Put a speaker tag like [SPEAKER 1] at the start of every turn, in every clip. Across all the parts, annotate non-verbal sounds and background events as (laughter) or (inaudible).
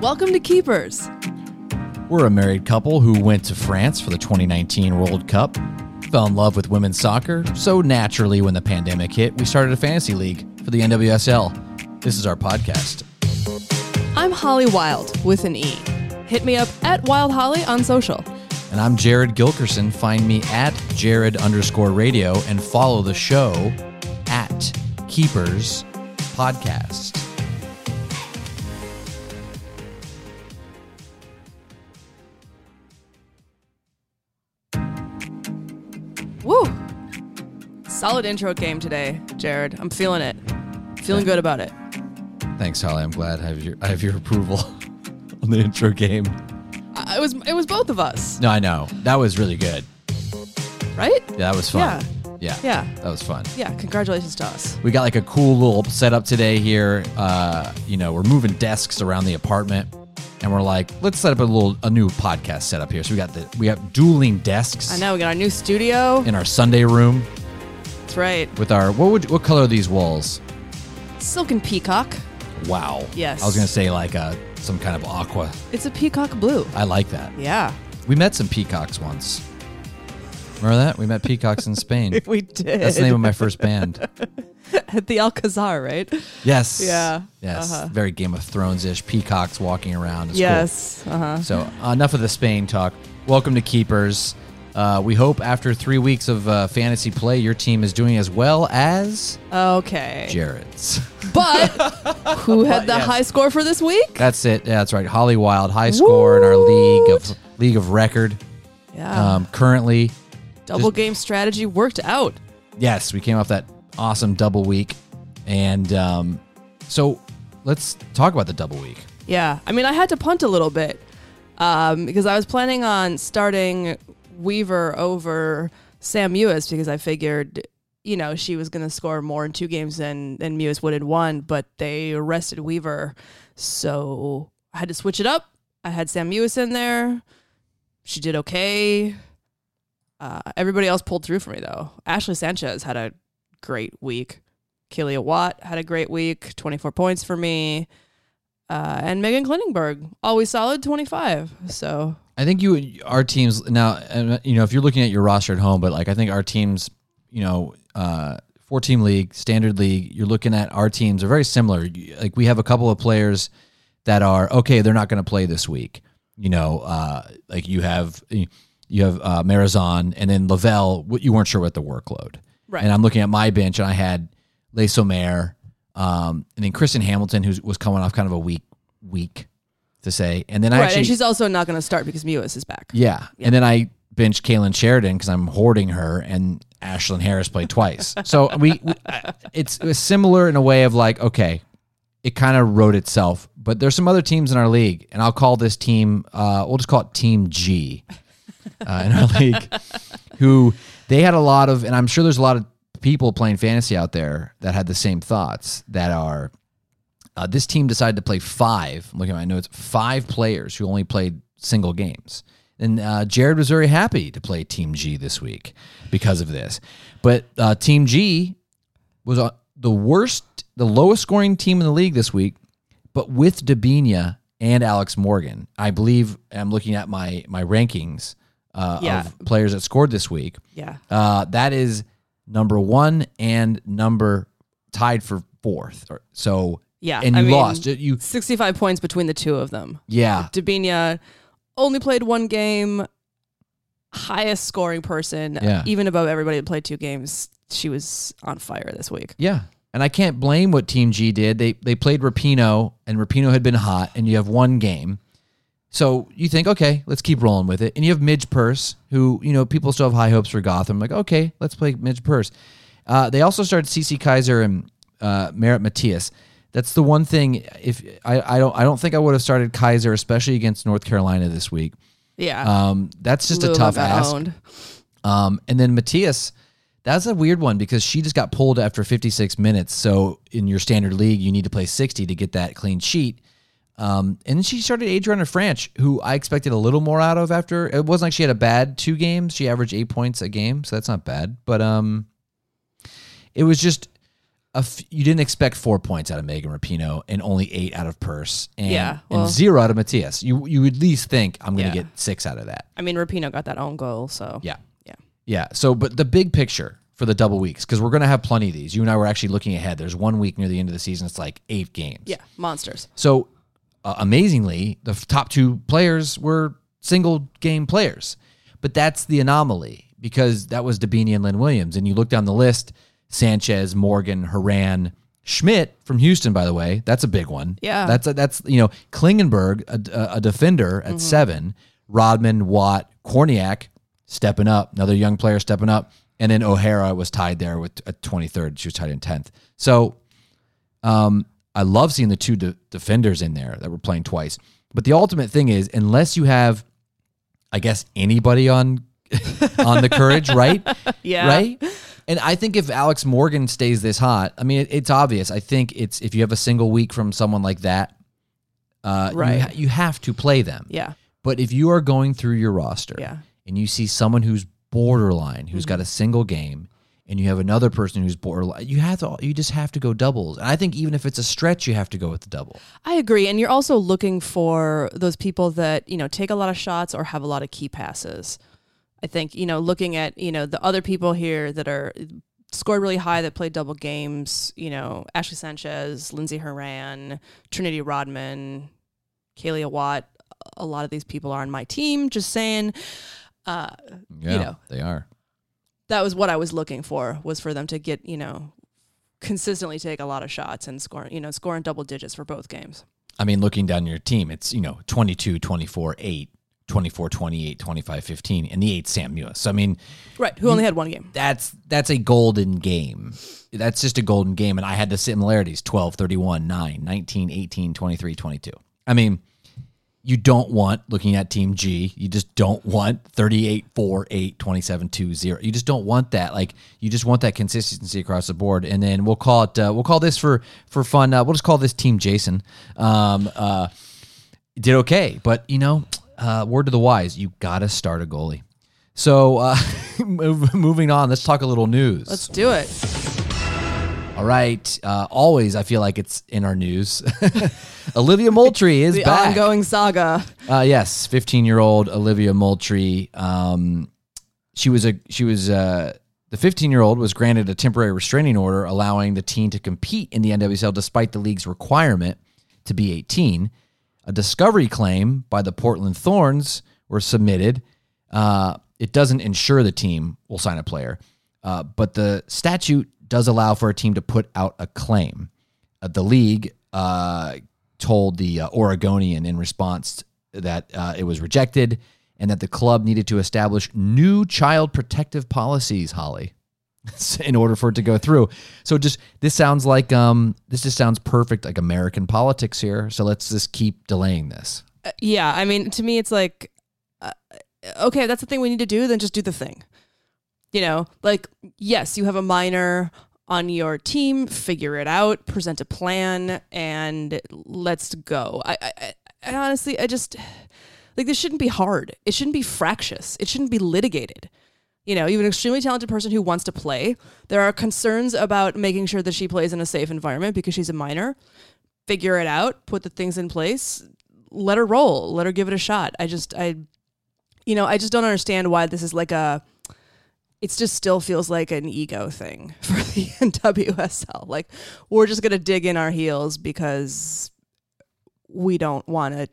[SPEAKER 1] Welcome to Keepers.
[SPEAKER 2] We're a married couple who went to France for the 2019 World Cup, fell in love with women's soccer, so naturally, when the pandemic hit, we started a fantasy league for the NWSL. This is our podcast.
[SPEAKER 1] I'm Holly Wild with an E. Hit me up at Wild Holly on social.
[SPEAKER 2] And I'm Jared Gilkerson. Find me at Jared underscore radio and follow the show at Keepers Podcast.
[SPEAKER 1] Solid intro game today, Jared. I'm feeling it. Feeling good about it.
[SPEAKER 2] Thanks, Holly. I'm glad I have your, I have your approval (laughs) on the intro game.
[SPEAKER 1] I, it was it was both of us,
[SPEAKER 2] No, I know. That was really good.
[SPEAKER 1] right?
[SPEAKER 2] Yeah, that was fun. Yeah.
[SPEAKER 1] Yeah.
[SPEAKER 2] That was fun.
[SPEAKER 1] Yeah, congratulations to us.
[SPEAKER 2] We got like a cool little setup today here. Uh, you know, we're moving desks around the apartment, and we're like, let's set up a little a new podcast setup here. So we got the we got dueling desks.
[SPEAKER 1] I know we got our new studio.
[SPEAKER 2] In our Sunday room
[SPEAKER 1] That's right.
[SPEAKER 2] with our what would what color are these walls?
[SPEAKER 1] Silken peacock.
[SPEAKER 2] Wow.
[SPEAKER 1] Yes.
[SPEAKER 2] I was gonna say like uh some kind of aqua.
[SPEAKER 1] It's a peacock blue.
[SPEAKER 2] I like that.
[SPEAKER 1] Yeah,
[SPEAKER 2] We met some peacocks once. Remember that? We met peacocks in Spain. (laughs)
[SPEAKER 1] we did.
[SPEAKER 2] That's the name of my first band. (laughs)
[SPEAKER 1] at the Alcazar, right?
[SPEAKER 2] Yes.
[SPEAKER 1] Yeah.
[SPEAKER 2] Yes.
[SPEAKER 1] Uh-huh.
[SPEAKER 2] Very Game of Thrones ish. Peacocks walking around. It's cool.
[SPEAKER 1] yes. Uh huh.
[SPEAKER 2] So uh, enough of the Spain talk. Welcome to Keepers. Uh, we hope after three weeks of uh, fantasy play, your team is doing as well as
[SPEAKER 1] Okay.
[SPEAKER 2] Jared's. (laughs)
[SPEAKER 1] But who had the high score for this week?
[SPEAKER 2] That's it. Yeah, that's right. Holly Wild, high score in our league of league of record.
[SPEAKER 1] Yeah.
[SPEAKER 2] Um, currently,
[SPEAKER 1] Double game strategy worked out.
[SPEAKER 2] yes, we came off that awesome double week, and um, so let's talk about the double week.
[SPEAKER 1] Yeah. I mean, I had to punt a little bit um, because I was planning on starting Weaver over Sam Mewis because I figured, you know, she was going to score more in two games than, than Mewis would in one, but they arrested Weaver. So I had to switch it up. I had Sam Mewis in there. She did okay. Uh, everybody else pulled through for me, though. Ashley Sanchez had a great week. Kealia Watt had a great week, 24 points for me. Uh, and Megan Klingenberg, always solid, 25. So,
[SPEAKER 2] I think you our teams now. You know, if you're looking at your roster at home, but like I think our teams, you know, uh, four team league, standard league. You're looking at our teams are very similar. Like we have a couple of players that are okay. They're not going to play this week. You know, uh, like you have you have uh, Marozsán and then Lavelle. what- You weren't sure what the workload.
[SPEAKER 1] Right.
[SPEAKER 2] And I'm looking at my bench, and I had Le Sommer, um, and then Kristen Hamilton, who was coming off kind of a weak week to say, and then I
[SPEAKER 1] right.
[SPEAKER 2] actually
[SPEAKER 1] and she's also not going to start because Mewis is back.
[SPEAKER 2] yeah. And then I benched Kailen Sheridan because I'm hoarding her, and Ashlyn Harris played twice. So we, we (laughs) it's, it's similar in a way of like, okay, it kind of wrote itself. But there's some other teams in our league, and I'll call this team, uh, we'll just call it Team G uh, in our (laughs) league, who they had a lot of, and I'm sure there's a lot of people playing fantasy out there that had the same thoughts that are. Uh, this team decided to play five. Looking at my notes. Five players who only played single games. And uh, Jared was very happy to play Team G this week because of this. But uh, Team G was uh, the worst, the lowest scoring team in the league this week. But with Debinha and Alex Morgan, I believe I'm looking at my my rankings uh,
[SPEAKER 1] Yeah.
[SPEAKER 2] of players that scored this week.
[SPEAKER 1] Yeah.
[SPEAKER 2] Uh, that is number one and number tied for fourth. So
[SPEAKER 1] Yeah.
[SPEAKER 2] and
[SPEAKER 1] I
[SPEAKER 2] you
[SPEAKER 1] mean,
[SPEAKER 2] lost. You
[SPEAKER 1] 65 points between the two of them.
[SPEAKER 2] yeah.
[SPEAKER 1] Debinha only played one game, highest scoring person,
[SPEAKER 2] Yeah.
[SPEAKER 1] even above everybody that played two games. She was on fire this week.
[SPEAKER 2] Yeah. And I can't blame what Team G did. They they played Rapinoe and Rapinoe had been hot and you have one game. So you think, okay, let's keep rolling with it. And you have Midge Purce, who, you know, people still have high hopes for Gotham. Like, okay, let's play Midge Purce. Uh, they also started Cece Kizer and uh, Merritt Mathias. That's the one thing. If I, I don't I don't think I would have started Kizer, especially against North Carolina this week.
[SPEAKER 1] Yeah.
[SPEAKER 2] Um, that's just a tough ask.
[SPEAKER 1] owned.
[SPEAKER 2] Um, and then Mathias, that's a weird one because she just got pulled after 56 minutes. So in your standard league, you need to play 60 to get that clean sheet. Um, and then she started Adriana Franch, who I expected a little more out of after. It wasn't like she had a bad two games. She averaged eight points a game, so that's not bad. But um, it was just f- you didn't expect four points out of Megan Rapinoe and only eight out of Purce and,
[SPEAKER 1] Yeah, well-
[SPEAKER 2] and zero out of Mathias. You you would at least think I'm going to
[SPEAKER 1] Yeah.
[SPEAKER 2] get six out of that.
[SPEAKER 1] I mean, Rapinoe got that own goal, so
[SPEAKER 2] Yeah.
[SPEAKER 1] yeah.
[SPEAKER 2] Yeah. So, but the big picture for the double weeks, because we're going to have plenty of these. You and I were actually looking ahead. There's one week near the end of the season. It's like eight games.
[SPEAKER 1] Yeah, monsters.
[SPEAKER 2] So, uh, amazingly, the top two players were single game players. But that's the anomaly because that was Debinha and Lynn Williams. And you look down the list Sanchez, Morgan, Horan, Schmidt from Houston, by the way. That's a big one.
[SPEAKER 1] Yeah.
[SPEAKER 2] That's, a, that's you know, Klingenberg, a, a defender at seven, Rodman, Watt, Kornieck stepping up, another young player stepping up. And then O'Hara was tied there with a 23rd. She was tied in 10th. So, um, I love seeing the two de- defenders in there that were playing twice. But the ultimate thing is, unless you have, I guess, anybody on (laughs) on the courage, right? (laughs)
[SPEAKER 1] Yeah.
[SPEAKER 2] Right. And I think if Alex Morgan stays this hot, I mean, it, it's obvious. I think it's if you have a single week from someone like that, uh, you
[SPEAKER 1] Right.
[SPEAKER 2] ha- you have to play them.
[SPEAKER 1] Yeah.
[SPEAKER 2] But if you are going through your roster
[SPEAKER 1] Yeah. Mm-hmm.
[SPEAKER 2] and you see someone who's borderline, who's got a single game, and you have another person who's borderline, you have to you just have to go doubles. And I think even if it's a stretch, you have to go with the double.
[SPEAKER 1] I agree. And you're also looking for those people that, you know, take a lot of shots or have a lot of key passes. I think, you know, looking at, you know, the other people here that are scored really high that played double games, you know, Ashley Sanchez, Lindsay Horan, Trinity Rodman, Kealia Watt. A lot of these people are on my team. Just saying, uh,
[SPEAKER 2] Yeah,
[SPEAKER 1] know.
[SPEAKER 2] they are.
[SPEAKER 1] that was what I was looking for was for them to get, you know, consistently take a lot of shots and score, you know, score in double digits for both games.
[SPEAKER 2] I mean, looking down your team, it's, you know, 22, 24, 8, 24, 28, 25, 15, and the 8 Sam Mewis. So, I mean,
[SPEAKER 1] Right. Who only had one game.
[SPEAKER 2] that's that's a golden game. That's just a golden game. And I had the similarities 12, 31, 9, 19, 18, 23, 22. I mean, you don't want looking at team G, you just don't want 38, 4, 8, 27, 2, 0. You just don't want that. Like you just want that consistency across the board. And then we'll call it uh, we'll call this for for fun. Uh, we'll just call this team Jason. Um uh did okay, but you know, uh, word to the wise, you gotta start a goalie. So uh, (laughs) moving on, let's talk a little news.
[SPEAKER 1] Let's do it.
[SPEAKER 2] All right, uh, always I feel like it's in our news. (laughs) Olivia Moultrie is
[SPEAKER 1] The
[SPEAKER 2] back.
[SPEAKER 1] ongoing saga.
[SPEAKER 2] Uh, yes, fifteen-year-old Olivia Moultrie. Um, she was a she was uh, the fifteen-year-old was granted a temporary restraining order, allowing the teen to compete in the NWSL despite the league's requirement to be eighteen. A discovery claim by the Portland Thorns were submitted. Uh, it doesn't ensure the team will sign a player, uh, but the statute does allow for a team to put out a claim. Uh, the league uh, told the uh, Oregonian in response that uh, it was rejected and that the club needed to establish new child protective policies, Holly, (laughs) in order for it to go through. So just this sounds like um this just sounds perfect like American politics here. So let's just keep delaying this.
[SPEAKER 1] Uh, yeah, I mean, to me, it's like, uh, okay, that's the thing we need to do. Then just do the thing. You know, like yes, you have a minor on your team. Figure it out. Present a plan, and let's go. I, I, I- I honestly, I just like this shouldn't be hard. It shouldn't be fractious. It shouldn't be litigated. You know, you have an extremely talented person who wants to play. There are concerns about making sure that she plays in a safe environment because she's a minor. Figure it out. Put the things in place let her roll let her give it a shot i just i you know i just don't understand why this is like a it just still feels like an ego thing (laughs) for the (laughs) nwsl like we're just going to dig in our heels because we don't want to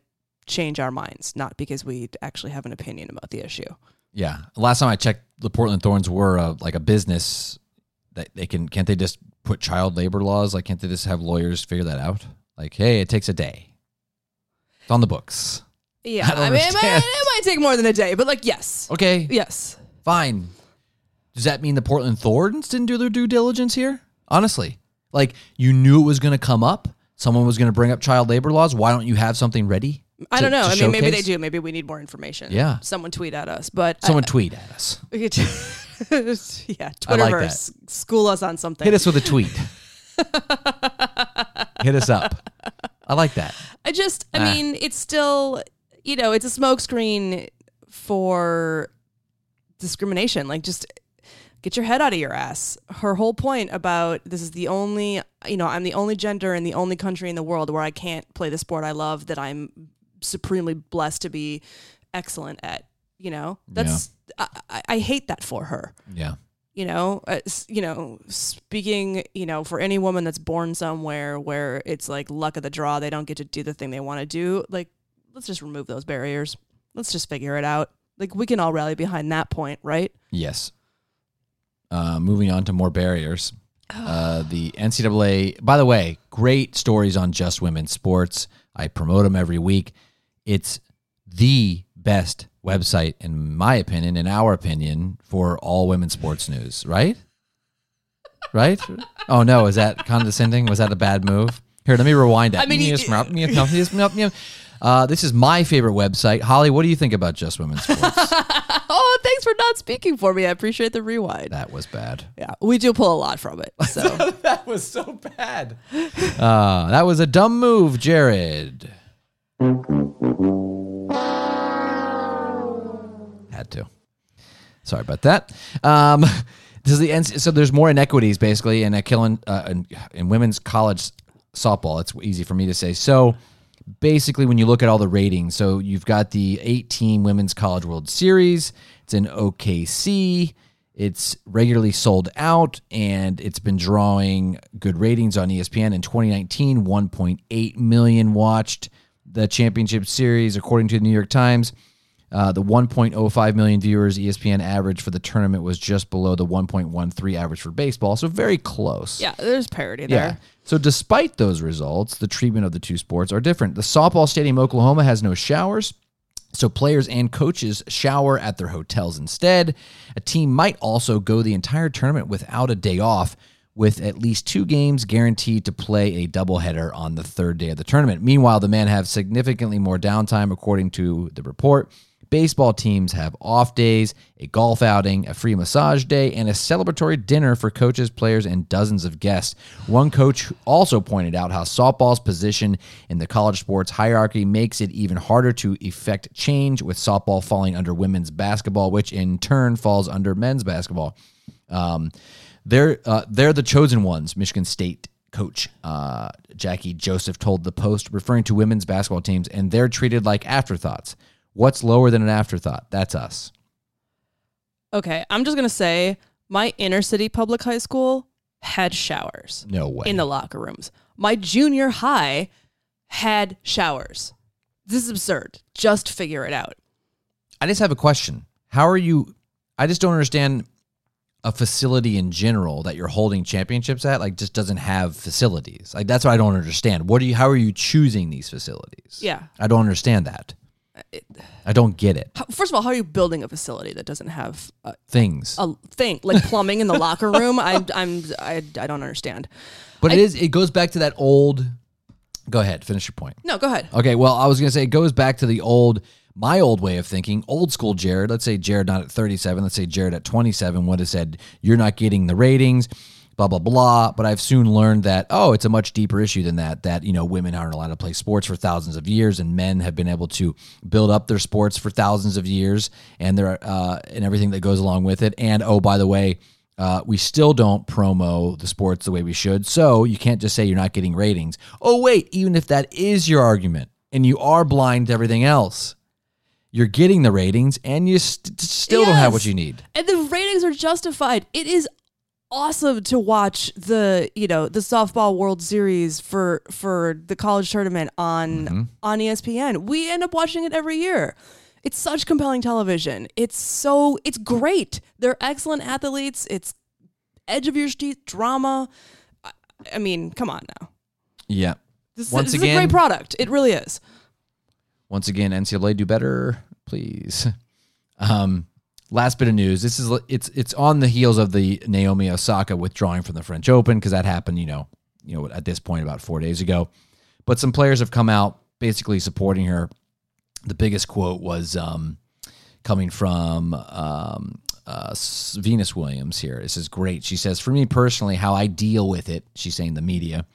[SPEAKER 1] change our minds not because we actually have an opinion about the issue
[SPEAKER 2] Yeah. Last time I checked, the Portland Thorns were uh, like a business that they can can't they just put child labor laws? Like can't they just have lawyers figure that out? Like, hey, it takes a day. It's on the books.
[SPEAKER 1] yeah (laughs)
[SPEAKER 2] I
[SPEAKER 1] i, mean it might, it might take more than a day but like yes
[SPEAKER 2] Okay,
[SPEAKER 1] yes
[SPEAKER 2] fine. Does that mean the Portland Thorns didn't do their due diligence here? Honestly, like you knew it was going to come up. Someone was going to bring up child labor laws. Why don't you have something ready?
[SPEAKER 1] I
[SPEAKER 2] to-
[SPEAKER 1] don't know. I mean, maybe they do. Maybe we need more information.
[SPEAKER 2] Yeah.
[SPEAKER 1] Someone tweet at us, but
[SPEAKER 2] Someone tweet at us. (laughs)
[SPEAKER 1] I, yeah,
[SPEAKER 2] I like
[SPEAKER 1] Twitterverse, school us on something.
[SPEAKER 2] Hit us with a tweet. (laughs) Hit us up. I like that.
[SPEAKER 1] I just, I
[SPEAKER 2] Ah.
[SPEAKER 1] mean, it's still, you know, it's a smokescreen for discrimination. Like, just get your head out of your ass. Her whole point about this is the only, you know, I'm the only gender in the only country in the world where I can't play the sport I love that I'm supremely blessed to be excellent at. You know, that's I, I, I hate that for her
[SPEAKER 2] Yeah.
[SPEAKER 1] you know uh, you know speaking you know for any woman that's born somewhere where it's like luck of the draw they don't get to do the thing they want to do like let's just remove those barriers let's just figure it out like we can all rally behind that point right
[SPEAKER 2] Yes. Uh, moving on to more barriers. Uh, the NCAA, by the way, great stories on just women's sports. I promote them every week. It's the best website, in my opinion, in our opinion, for all women's sports news, right? Right? Oh, no. Is that condescending? Was that a bad move? Here, let me rewind it.
[SPEAKER 1] I mean,
[SPEAKER 2] Uh, this is my favorite website. Holly, what do you think about just women's sports? (laughs)
[SPEAKER 1] oh thanks for not speaking for me i appreciate the rewind
[SPEAKER 2] that was bad.
[SPEAKER 1] yeah we do pull a lot from it so (laughs)
[SPEAKER 2] that was so bad. Uh, that was a dumb move, Jared. Had to. Sorry about that. Um, (laughs) this is the NC so there's more inequities basically in a killing uh, in, in women's college softball. It's easy for me to say. So basically, when you look at all the ratings, so you've got the 18 Women's College World Series. It's in OKC. It's regularly sold out, and it's been drawing good ratings on ESPN. In 2019, 1.8 million watched the championship series, according to the New York Times. Uh, the 1.05 million viewers ESPN average for the tournament was just below the 1.13 average for baseball, so very close.
[SPEAKER 1] yeah there's parity
[SPEAKER 2] Yeah.
[SPEAKER 1] there
[SPEAKER 2] So despite those results, the treatment of the two sports are different. The softball stadium Oklahoma has no showers. So players and coaches shower at their hotels instead. A team might also go the entire tournament without a day off, with at least two games guaranteed to play a doubleheader on the third day of the tournament. Meanwhile, the men have significantly more downtime, according to the report. Baseball teams have off days, a golf outing, a free massage day, and a celebratory dinner for coaches, players, and dozens of guests. One coach also pointed out how softball's position in the college sports hierarchy makes it even harder to effect change, with softball falling under women's basketball, which in turn falls under men's basketball. Um, they're uh, they're the chosen ones. Michigan State coach uh, Jackie Joseph told the Post, referring to women's basketball teams, and they're treated like afterthoughts. What's lower than an afterthought? That's us.
[SPEAKER 1] okay i'm just gonna say my inner city public high school had showers
[SPEAKER 2] No way.
[SPEAKER 1] in the locker rooms. My junior high had showers. This is absurd. Just figure it out.
[SPEAKER 2] I just have a question. How are you? I just don't understand a facility in general that you're holding championships at. Like, just doesn't have facilities. Like, that's what I don't understand. What are you? How are you choosing these facilities?
[SPEAKER 1] Yeah.
[SPEAKER 2] I don't understand that. Uh, I don't get it.
[SPEAKER 1] First of all, how are you building a facility that doesn't have a,
[SPEAKER 2] Things,
[SPEAKER 1] a thing like plumbing in the locker room? I'm, I'm, I, I don't understand.
[SPEAKER 2] but it is. It goes back to that old. Go ahead. Finish your point.
[SPEAKER 1] No, go ahead.
[SPEAKER 2] Okay, well, I was going to say it goes back to the old, my old way of thinking, old school Jared. Let's say Jared not at 37, let's say Jared at 27 would have said, You're not getting the ratings, blah, blah, blah. But I've soon learned that, oh, it's a much deeper issue than that, that, you know, women aren't allowed to play sports for thousands of years and men have been able to build up their sports for thousands of years and there uh, and everything that goes along with it. And oh, by the way, uh, we still don't promo the sports the way we should. So you can't just say you're not getting ratings. Oh, wait, even if that is your argument and you are blind to everything else, you're getting the ratings and you st- still don't have what you need.
[SPEAKER 1] And the ratings are justified. It is awesome to watch the you know the softball World Series for for the college tournament on mm-hmm. on E ESPN. We end up watching it every year. It's such compelling television. It's so it's great. They're excellent athletes. It's edge of your seat drama. I, I mean, come on now.
[SPEAKER 2] Yeah.
[SPEAKER 1] This,
[SPEAKER 2] Once
[SPEAKER 1] this is a
[SPEAKER 2] again-
[SPEAKER 1] great product. It really is.
[SPEAKER 2] Once again, NCAA do better, please. Um, last bit of news. This is it's it's on the heels of the Naomi Osaka withdrawing from the French Open because that happened, you know, you know, at this point about four days ago. But some players have come out basically supporting her. The biggest quote was um, coming from um, uh, Venus Williams here. This is great. She says, "For me personally, how I deal with it," she's saying the media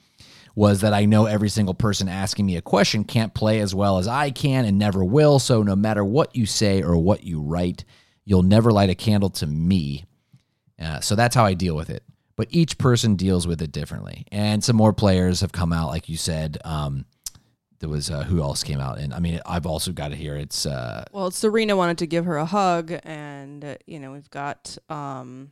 [SPEAKER 2] was that I know every single person asking me a question can't play as well as I can and never will. So no matter what you say or what you write, you'll never light a candle to me. Uh, so that's how I deal with it. But each person deals with it differently. And some more players have come out, like you said. Um, there was uh, who else came out, and I mean, I've also got it here. It's uh,
[SPEAKER 1] Well, Serena wanted to give her a hug, and uh, you know we've got um,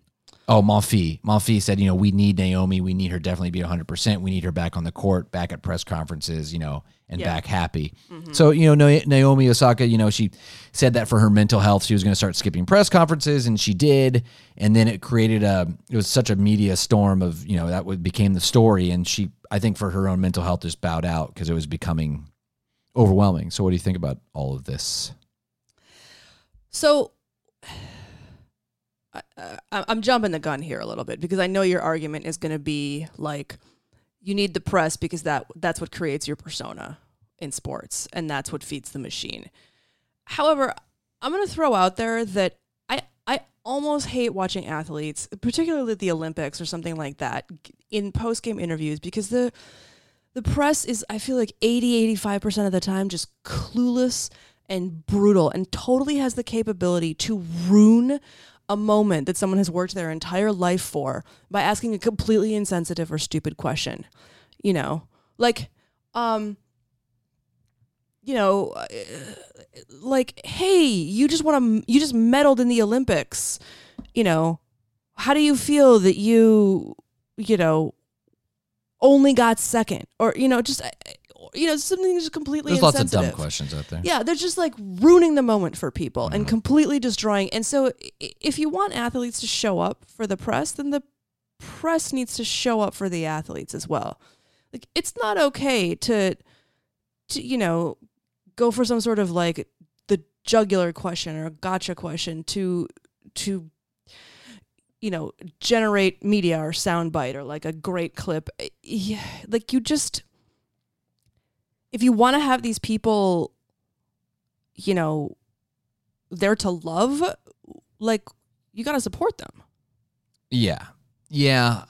[SPEAKER 2] Oh, Monfils. Monfils said, you know, we need Naomi. We need her definitely be 100%. We need her back on the court, back at press conferences, you know, and
[SPEAKER 1] Yeah.
[SPEAKER 2] back happy. Mm-hmm. So, you know, Naomi Osaka, you know, she said that for her mental health, she was going to start skipping press conferences, and she did. And then it created a, it was such a media storm of, you know, that became the story. And she, I think for her own mental health, just bowed out because it was becoming overwhelming. So, what do you think about all of this?
[SPEAKER 1] So I'm jumping the gun here a little bit because I know your argument is going to be like you need the press because that that's what creates your persona in sports and that's what feeds the machine. However, I'm going to throw out there that I I almost hate watching athletes, particularly the Olympics or something like that, in post-game interviews because the the press is I feel like 80 85% of the time just clueless and brutal and totally has the capability to ruin a moment that someone has worked their entire life for by asking a completely insensitive or stupid question. You know, like um you know, uh, like hey, you just want to you just meddled in the Olympics. You know, how do you feel that you you know only got second or you know just uh, you know something just completely
[SPEAKER 2] There's lots of dumb questions out there.
[SPEAKER 1] Yeah, they're just like ruining the moment for people and
[SPEAKER 2] Mm-hmm.
[SPEAKER 1] completely destroying. And so, if you want athletes to show up for the press, then the press needs to show up for the athletes as well. Like, it's not okay to, to you know, go for some sort of like the jugular question or a gotcha question to to you know generate media or soundbite or like a great clip yeah, like you just if you want to have these people you know there to love like you got to support them
[SPEAKER 2] Yeah. Yeah.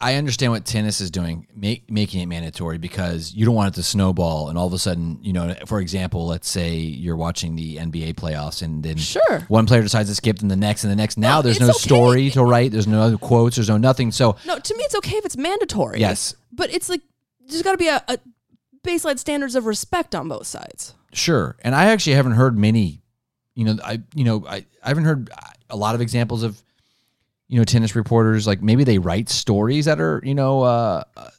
[SPEAKER 2] I- understand what tennis is doing, make, making it mandatory because you don't want it to snowball. And all of a sudden, you know, for example, let's say you're watching the NBA playoffs and then
[SPEAKER 1] sure
[SPEAKER 2] one player decides to skip and the next and the next. Now
[SPEAKER 1] No,
[SPEAKER 2] there's no
[SPEAKER 1] okay.
[SPEAKER 2] story to write. There's no other quotes. There's no nothing. So,
[SPEAKER 1] no to me it's okay if it's mandatory
[SPEAKER 2] yes,
[SPEAKER 1] but it's like there's got to be a, a baseline standards of respect on both sides
[SPEAKER 2] Sure. And I actually haven't heard many, you know, I, you know, I, I haven't heard a lot of examples of, you know, tennis reporters, like maybe they write stories that are, you know, uh, uh,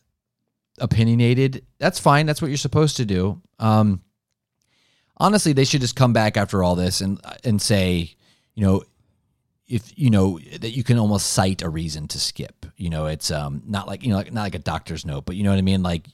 [SPEAKER 2] opinionated. That's fine. That's what you're supposed to do. Um, honestly, they should just come back after all this and, and say, you know, if you know that you can almost cite a reason to skip, you know, it's um not like you know like, not like a doctor's note, but you know what I mean. Like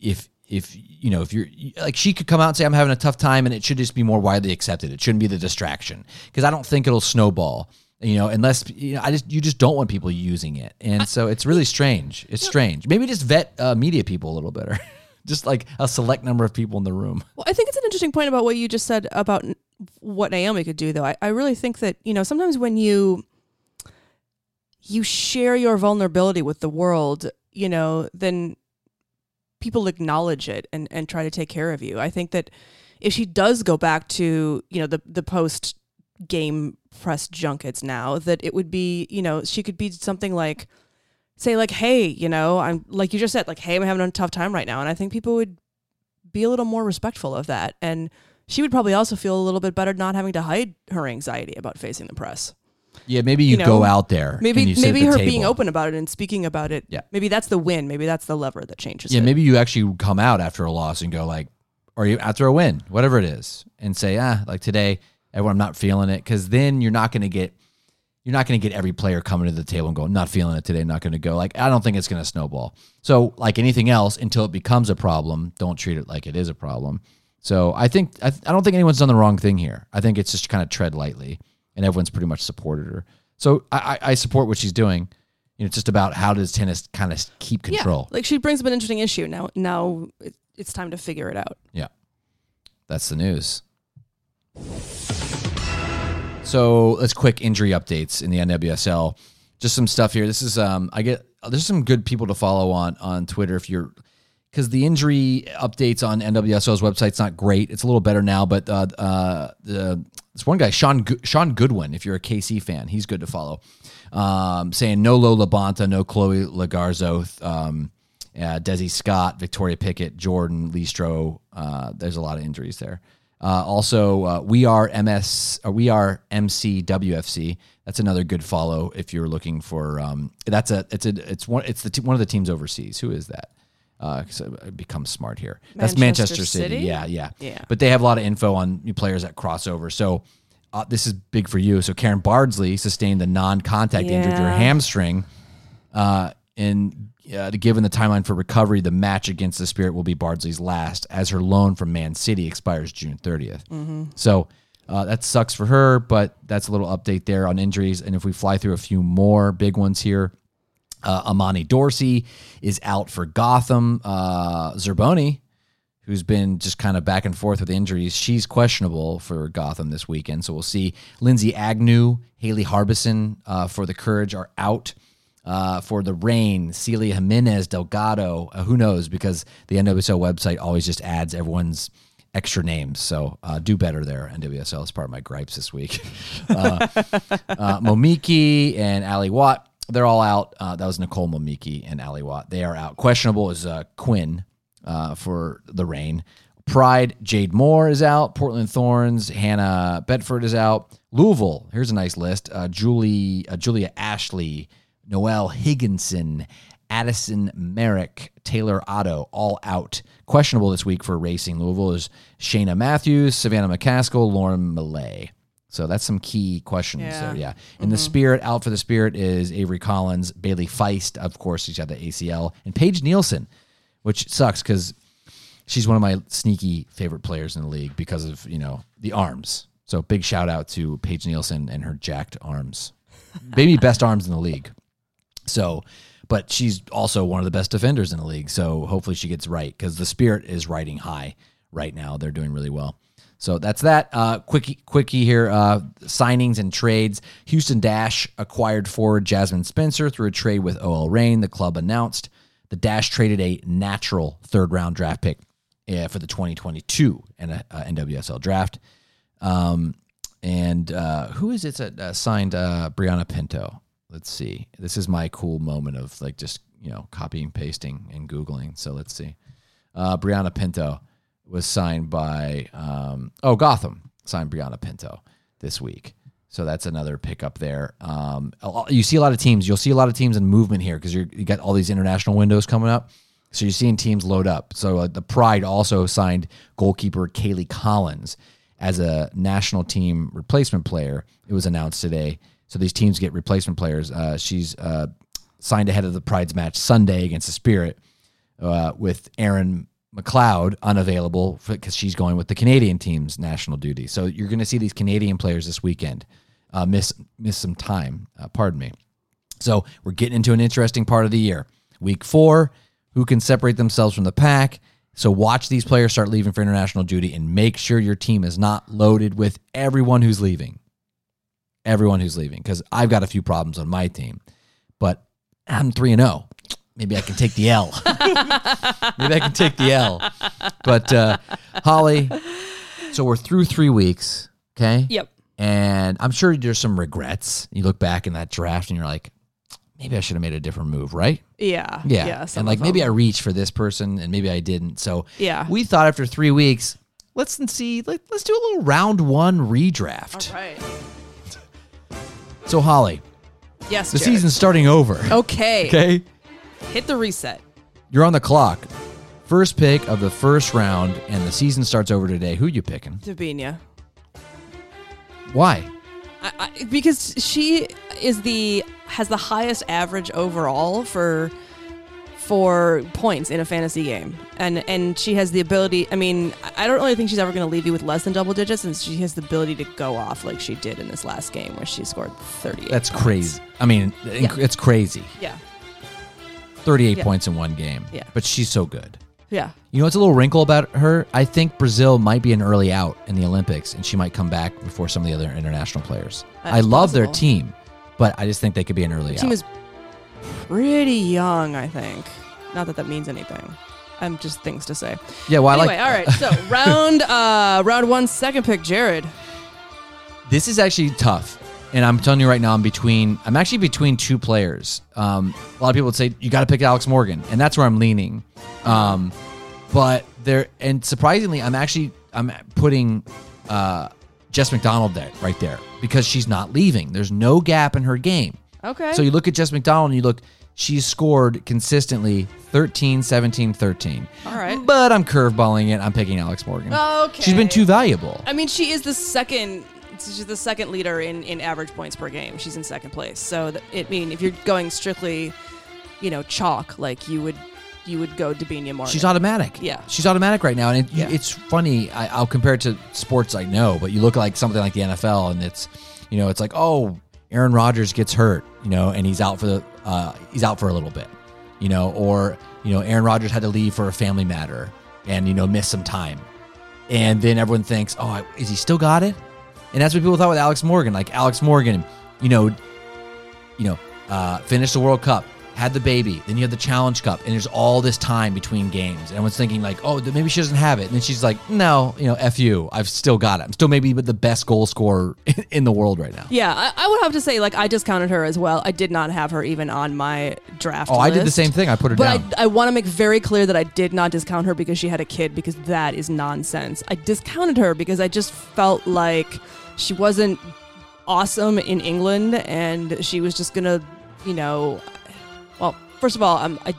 [SPEAKER 2] if if you know if you're like she could come out and say I'm having a tough time, and it should just be more widely accepted. It shouldn't be the distraction because I don't think it'll snowball. You know, unless you know, I just you just don't want people using it, and so it's really strange. It's strange. Maybe just vet uh, media people a little better, (laughs) just like a select number of people in the room.
[SPEAKER 1] Well, I think it's an interesting point about what you just said about what Naomi could do, though. I, I really think that, you know, sometimes when you you share your vulnerability with the world, you know, then people acknowledge it and, and try to take care of you. I think that if she does go back to, you know, the the post game press junkets now, that it would be, you know, she could be something like say like, hey, you know, I'm like you just said, like, hey, I'm having a tough time right now. And I think people would be a little more respectful of that. And she would probably also feel a little bit better not having to hide her anxiety about facing the press.
[SPEAKER 2] Yeah, maybe you,
[SPEAKER 1] You know,
[SPEAKER 2] go out there.
[SPEAKER 1] Maybe
[SPEAKER 2] and you
[SPEAKER 1] maybe her
[SPEAKER 2] table.
[SPEAKER 1] being open about it and speaking about it.
[SPEAKER 2] Yeah.
[SPEAKER 1] Maybe that's the win. Maybe that's the lever that changes
[SPEAKER 2] Yeah,
[SPEAKER 1] it.
[SPEAKER 2] maybe you actually come out after a loss and go like, or you after a win, whatever it is, and say, ah, like today, everyone, I'm not feeling it, because then you're not going to get, you're not going to get every player coming to the table and going, not feeling it today, not going to go. Like, I don't think it's going to snowball. So, like anything else, until it becomes a problem, don't treat it like it is a problem. So, I think I, I don't think anyone's done the wrong thing here. I think it's just kind of tread lightly, and everyone's pretty much supported her. So, I, I support what she's doing. You know, it's just about how does tennis kind of keep control.
[SPEAKER 1] Yeah. Like she brings up an interesting issue. Now now it's time to figure it out.
[SPEAKER 2] Yeah. That's the news. So let's quick injury updates in the NWSL. Just some stuff here. This is um I get there's some good people to follow on on Twitter if you're because the injury updates on NWSL's website's not great. It's a little better now, but uh, uh, the this one guy Sean Sean Goodwin, if you're a KC fan, he's good to follow. um, saying no Lo LaBonta, no Chloe Logarzo, um, uh, Desi Scott, Victoria Pickett, Jordan Listro. Uh, there's a lot of injuries there. Uh, also, uh, we are MS, or we are MCWFC. That's another good follow if you're looking for. Um, that's a it's a it's one it's the t- one of the teams overseas. Who is that? Uh, so it becomes smart here. That's
[SPEAKER 1] Manchester
[SPEAKER 2] Manchester City.
[SPEAKER 1] City?
[SPEAKER 2] Yeah, yeah,
[SPEAKER 1] Yeah.
[SPEAKER 2] But they have a lot of info on new players that crossover. So uh, this is big for you. So Karen Bardsley sustained the non-contact injury to her hamstring. Uh, and uh, given the timeline for recovery, the match against the Spirit will be Bardsley's last, as her loan from Man City expires June 30th. So uh, that sucks for her, but that's a little update there on injuries. And if we fly through a few more big ones here, uh, Imani Dorsey is out for Gotham. Uh, Zerboni, who's been just kind of back and forth with injuries, she's questionable for Gotham this weekend. So we'll see. Lindsay Agnew, Haley Harbison uh, for the Courage are out. Uh, for the Rain, Celia Jimenez Delgado. Uh, who knows? Because the NWSL website always just adds everyone's extra names. So uh, do better there, NWSL. is part of my gripes this week. (laughs) uh, uh, Momiki and Ali Watt, they're all out. Uh, that was Nicole Momiki and Ali Watt. They are out. Questionable is uh, Quinn uh, for the rain. Pride, Jade Moore is out. Portland Thorns, Hannah Betfort is out. Louisville, here's a nice list. Uh, Julie, uh, Julia Ashley, Noelle Higginson, Addison Merrick, Taylor Otto, all out. Questionable this week for Racing Louisville is Cheyna Matthews, Savannah McCaskill, Lauren Milliet. So that's some key questions
[SPEAKER 1] Yeah.
[SPEAKER 2] there. Yeah. And the mm-hmm. Spirit, out for the Spirit is Avery Collins, Bailey Feist, of course, she's got the ACL, and Paige Nielsen, which sucks because she's one of my sneaky favorite players in the league because of, you know, the arms. So big shout out to Paige Nielsen and her jacked arms. Maybe best arms in the league. So, but she's also one of the best defenders in the league. So hopefully she gets right because the Spirit is riding high right now. They're doing really well. So that's that. Uh, quickie, quickie here. Uh, signings and trades. Houston Dash acquired forward Jasmine Spencer through a trade with OL Reign. The club announced the Dash traded a natural third round draft pick uh, for the 2022 N- uh, NWSL draft. Um, and uh, who is it that uh, signed uh, Brianna Pinto? Let's see. This is my cool moment of like just you know copying, pasting, and googling. So let's see. Uh, Brianna Pinto was signed by um, oh Gotham signed Brianna Pinto this week. So that's another pickup there. Um, you see a lot of teams. You'll see a lot of teams in movement here because you got all these international windows coming up. So you're seeing teams load up. So uh, the Pride also signed goalkeeper Kaylee Collins as a national team replacement player. It was announced today. So these teams get replacement players. Uh, she's uh, signed ahead of the Pride's match Sunday against the Spirit uh, with Erin McLeod unavailable because she's going with the Canadian team's national duty. So you're going to see these Canadian players this weekend uh, miss miss some time. Uh, pardon me. So we're getting into an interesting part of the year. Week four, who can separate themselves from the pack? So watch these players start leaving for international duty and make sure your team is not loaded with everyone who's leaving. Everyone who's leaving. Because I've got a few problems on my team. But I'm 3 and 0. Maybe I can take the L. (laughs) Maybe I can take the L. But uh, Holly, so we're through three weeks. Okay.
[SPEAKER 1] Yep.
[SPEAKER 2] And I'm sure there's some regrets. You look back in that draft and you're like, maybe I should have made a different move, right?
[SPEAKER 1] Yeah.
[SPEAKER 2] Yeah.
[SPEAKER 1] Yeah.
[SPEAKER 2] and like maybe I reached for this person and maybe I didn't. So
[SPEAKER 1] Yeah.
[SPEAKER 2] we thought after three weeks, let's see, let, let's do a little round one redraft.
[SPEAKER 1] All right.
[SPEAKER 2] So Holly,
[SPEAKER 1] Yes.
[SPEAKER 2] the
[SPEAKER 1] Jared.
[SPEAKER 2] season's starting over.
[SPEAKER 1] Okay. (laughs)
[SPEAKER 2] Okay.
[SPEAKER 1] Hit the reset.
[SPEAKER 2] You're on the clock. First pick of the first round, and the season starts over today. Who you picking?
[SPEAKER 1] Debinha.
[SPEAKER 2] Why?
[SPEAKER 1] I, I, because she is the has the highest average overall for for points in a fantasy game, and and she has the ability. I mean, I I don't really think she's ever going to leave you with less than double digits, and she has the ability to go off like she did in this last game where she scored thirty.
[SPEAKER 2] That's crazy. I mean, inc- it's crazy.
[SPEAKER 1] Yeah,
[SPEAKER 2] 38
[SPEAKER 1] Yeah.
[SPEAKER 2] points in one game.
[SPEAKER 1] Yeah.
[SPEAKER 2] But she's so good.
[SPEAKER 1] yeah,
[SPEAKER 2] You know what's a little wrinkle about her? I think Brazil might be an early out in the Olympics, and she might come back before some of the other international players.
[SPEAKER 1] That's
[SPEAKER 2] I love their team, but I just think they could be an early
[SPEAKER 1] the
[SPEAKER 2] out.
[SPEAKER 1] team is pretty young. I think. Not that that means anything. I'm just things to say.
[SPEAKER 2] yeah, well, I like.
[SPEAKER 1] all right. So (laughs) round uh round one, second pick, Jared.
[SPEAKER 2] This is actually tough, And I'm telling you right now, I'm between. I'm actually between two players. Um, a lot of people would say you got to pick Alex Morgan, and that's where I'm leaning. Um, but there, and surprisingly, I'm actually I'm putting uh, Jess McDonald there, right there, because she's not leaving. There's no gap in her game.
[SPEAKER 1] Okay.
[SPEAKER 2] So you look at Jess McDonald and you look, she's scored consistently 13, 17, 13.
[SPEAKER 1] All right.
[SPEAKER 2] But I'm curveballing it. I'm picking Alex Morgan.
[SPEAKER 1] Okay.
[SPEAKER 2] She's been too valuable.
[SPEAKER 1] I mean, she is the second. She's the second leader in, in average points per game. She's in second place. So th- it mean if you're going strictly, you know, chalk, like you would you would go Debinha Morgan.
[SPEAKER 2] She's automatic.
[SPEAKER 1] Yeah.
[SPEAKER 2] She's automatic right now. And it,
[SPEAKER 1] Yeah.
[SPEAKER 2] it's funny. I, I'll compare it to sports I know, but you look like something like the NFL and it's, you know, it's like, oh, Aaron Rodgers gets hurt, you know, and he's out for the, uh, he's out for a little bit, you know, or, you know, Aaron Rodgers had to leave for a family matter and, you know, miss some time. And then everyone thinks, oh, is he still got it? And that's what people thought with Alex Morgan. Like Alex Morgan, you know, you know, uh, finished the World Cup, had the baby, then you have the Challenge Cup, and there's all this time between games. And I was thinking like, oh, maybe she doesn't have it. And then she's like, no, you know, f you, I've still got it. I'm still maybe the best goal scorer (laughs) in the world right now.
[SPEAKER 1] Yeah, I, I would have to say like I discounted her as well. I did not have her even on my draft.
[SPEAKER 2] Oh, I did the
[SPEAKER 1] list.
[SPEAKER 2] same thing. I put her
[SPEAKER 1] But
[SPEAKER 2] down.
[SPEAKER 1] I, I want to make very clear that I did not discount her because she had a kid because that is nonsense. I discounted her because I just felt like she wasn't awesome in England and she was just gonna, you know, well, first of all, I'm, I,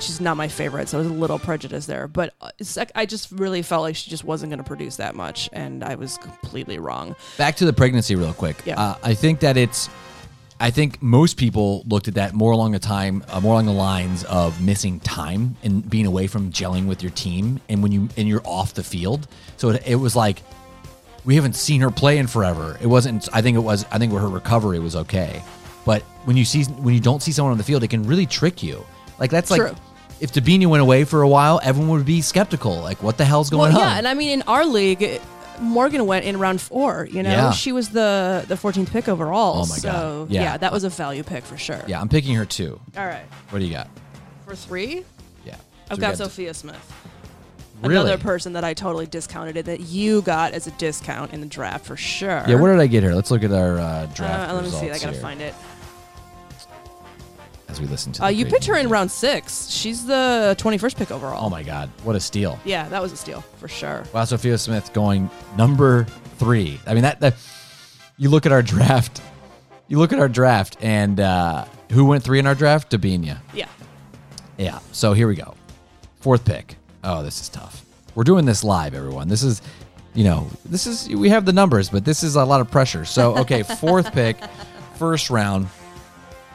[SPEAKER 1] she's not my favorite, so I was a little prejudiced there. But uh, sec- I just really felt like she just wasn't gonna produce that much, and I was completely wrong.
[SPEAKER 2] Back to the pregnancy real quick.
[SPEAKER 1] Yeah.
[SPEAKER 2] Uh, I think that it's. I think most people looked at that more along the time, uh, more along the lines of missing time and being away from gelling with your team, and when you and you're off the field. So it, it was like we haven't seen her play in forever. It wasn't. I think it was. I think her recovery was okay, but when you see when you don't see someone on the field, it can really trick you. Like that's like if Debinha went away for a while, everyone would be skeptical. Like what the hell's going
[SPEAKER 1] well,
[SPEAKER 2] on?
[SPEAKER 1] yeah, and I mean, in our league, Morgan went in round four. You know,
[SPEAKER 2] Yeah.
[SPEAKER 1] she was the the 14th pick overall.
[SPEAKER 2] Oh my
[SPEAKER 1] so,
[SPEAKER 2] God. Yeah.
[SPEAKER 1] that was a value pick for sure.
[SPEAKER 2] yeah, I'm picking her too.
[SPEAKER 1] All right,
[SPEAKER 2] What do you got?
[SPEAKER 1] for three,
[SPEAKER 2] Yeah,
[SPEAKER 1] I've
[SPEAKER 2] So
[SPEAKER 1] got Sophia Smith.
[SPEAKER 2] Really?
[SPEAKER 1] Another person that I totally discounted it that you got as a discount in the draft for sure.
[SPEAKER 2] Yeah, where did I get her? Let's look at our uh, draft
[SPEAKER 1] Uh, let me see. I gotta
[SPEAKER 2] here
[SPEAKER 1] find it.
[SPEAKER 2] as we listen to.
[SPEAKER 1] Uh, you picked her in round six. She's the 21st pick overall.
[SPEAKER 2] Oh my god, what a steal!
[SPEAKER 1] Yeah, that was a steal for sure.
[SPEAKER 2] Wow, Sophia Smith going number three. I mean that, that you look at our draft, you look at our draft, and uh, who went three in our draft? Debinha.
[SPEAKER 1] Yeah.
[SPEAKER 2] Yeah. So here we go. Fourth pick. Oh, this is tough. We're doing this live, everyone. This is, you know, this is we have the numbers, but this is a lot of pressure. So okay, (laughs) fourth pick, first round.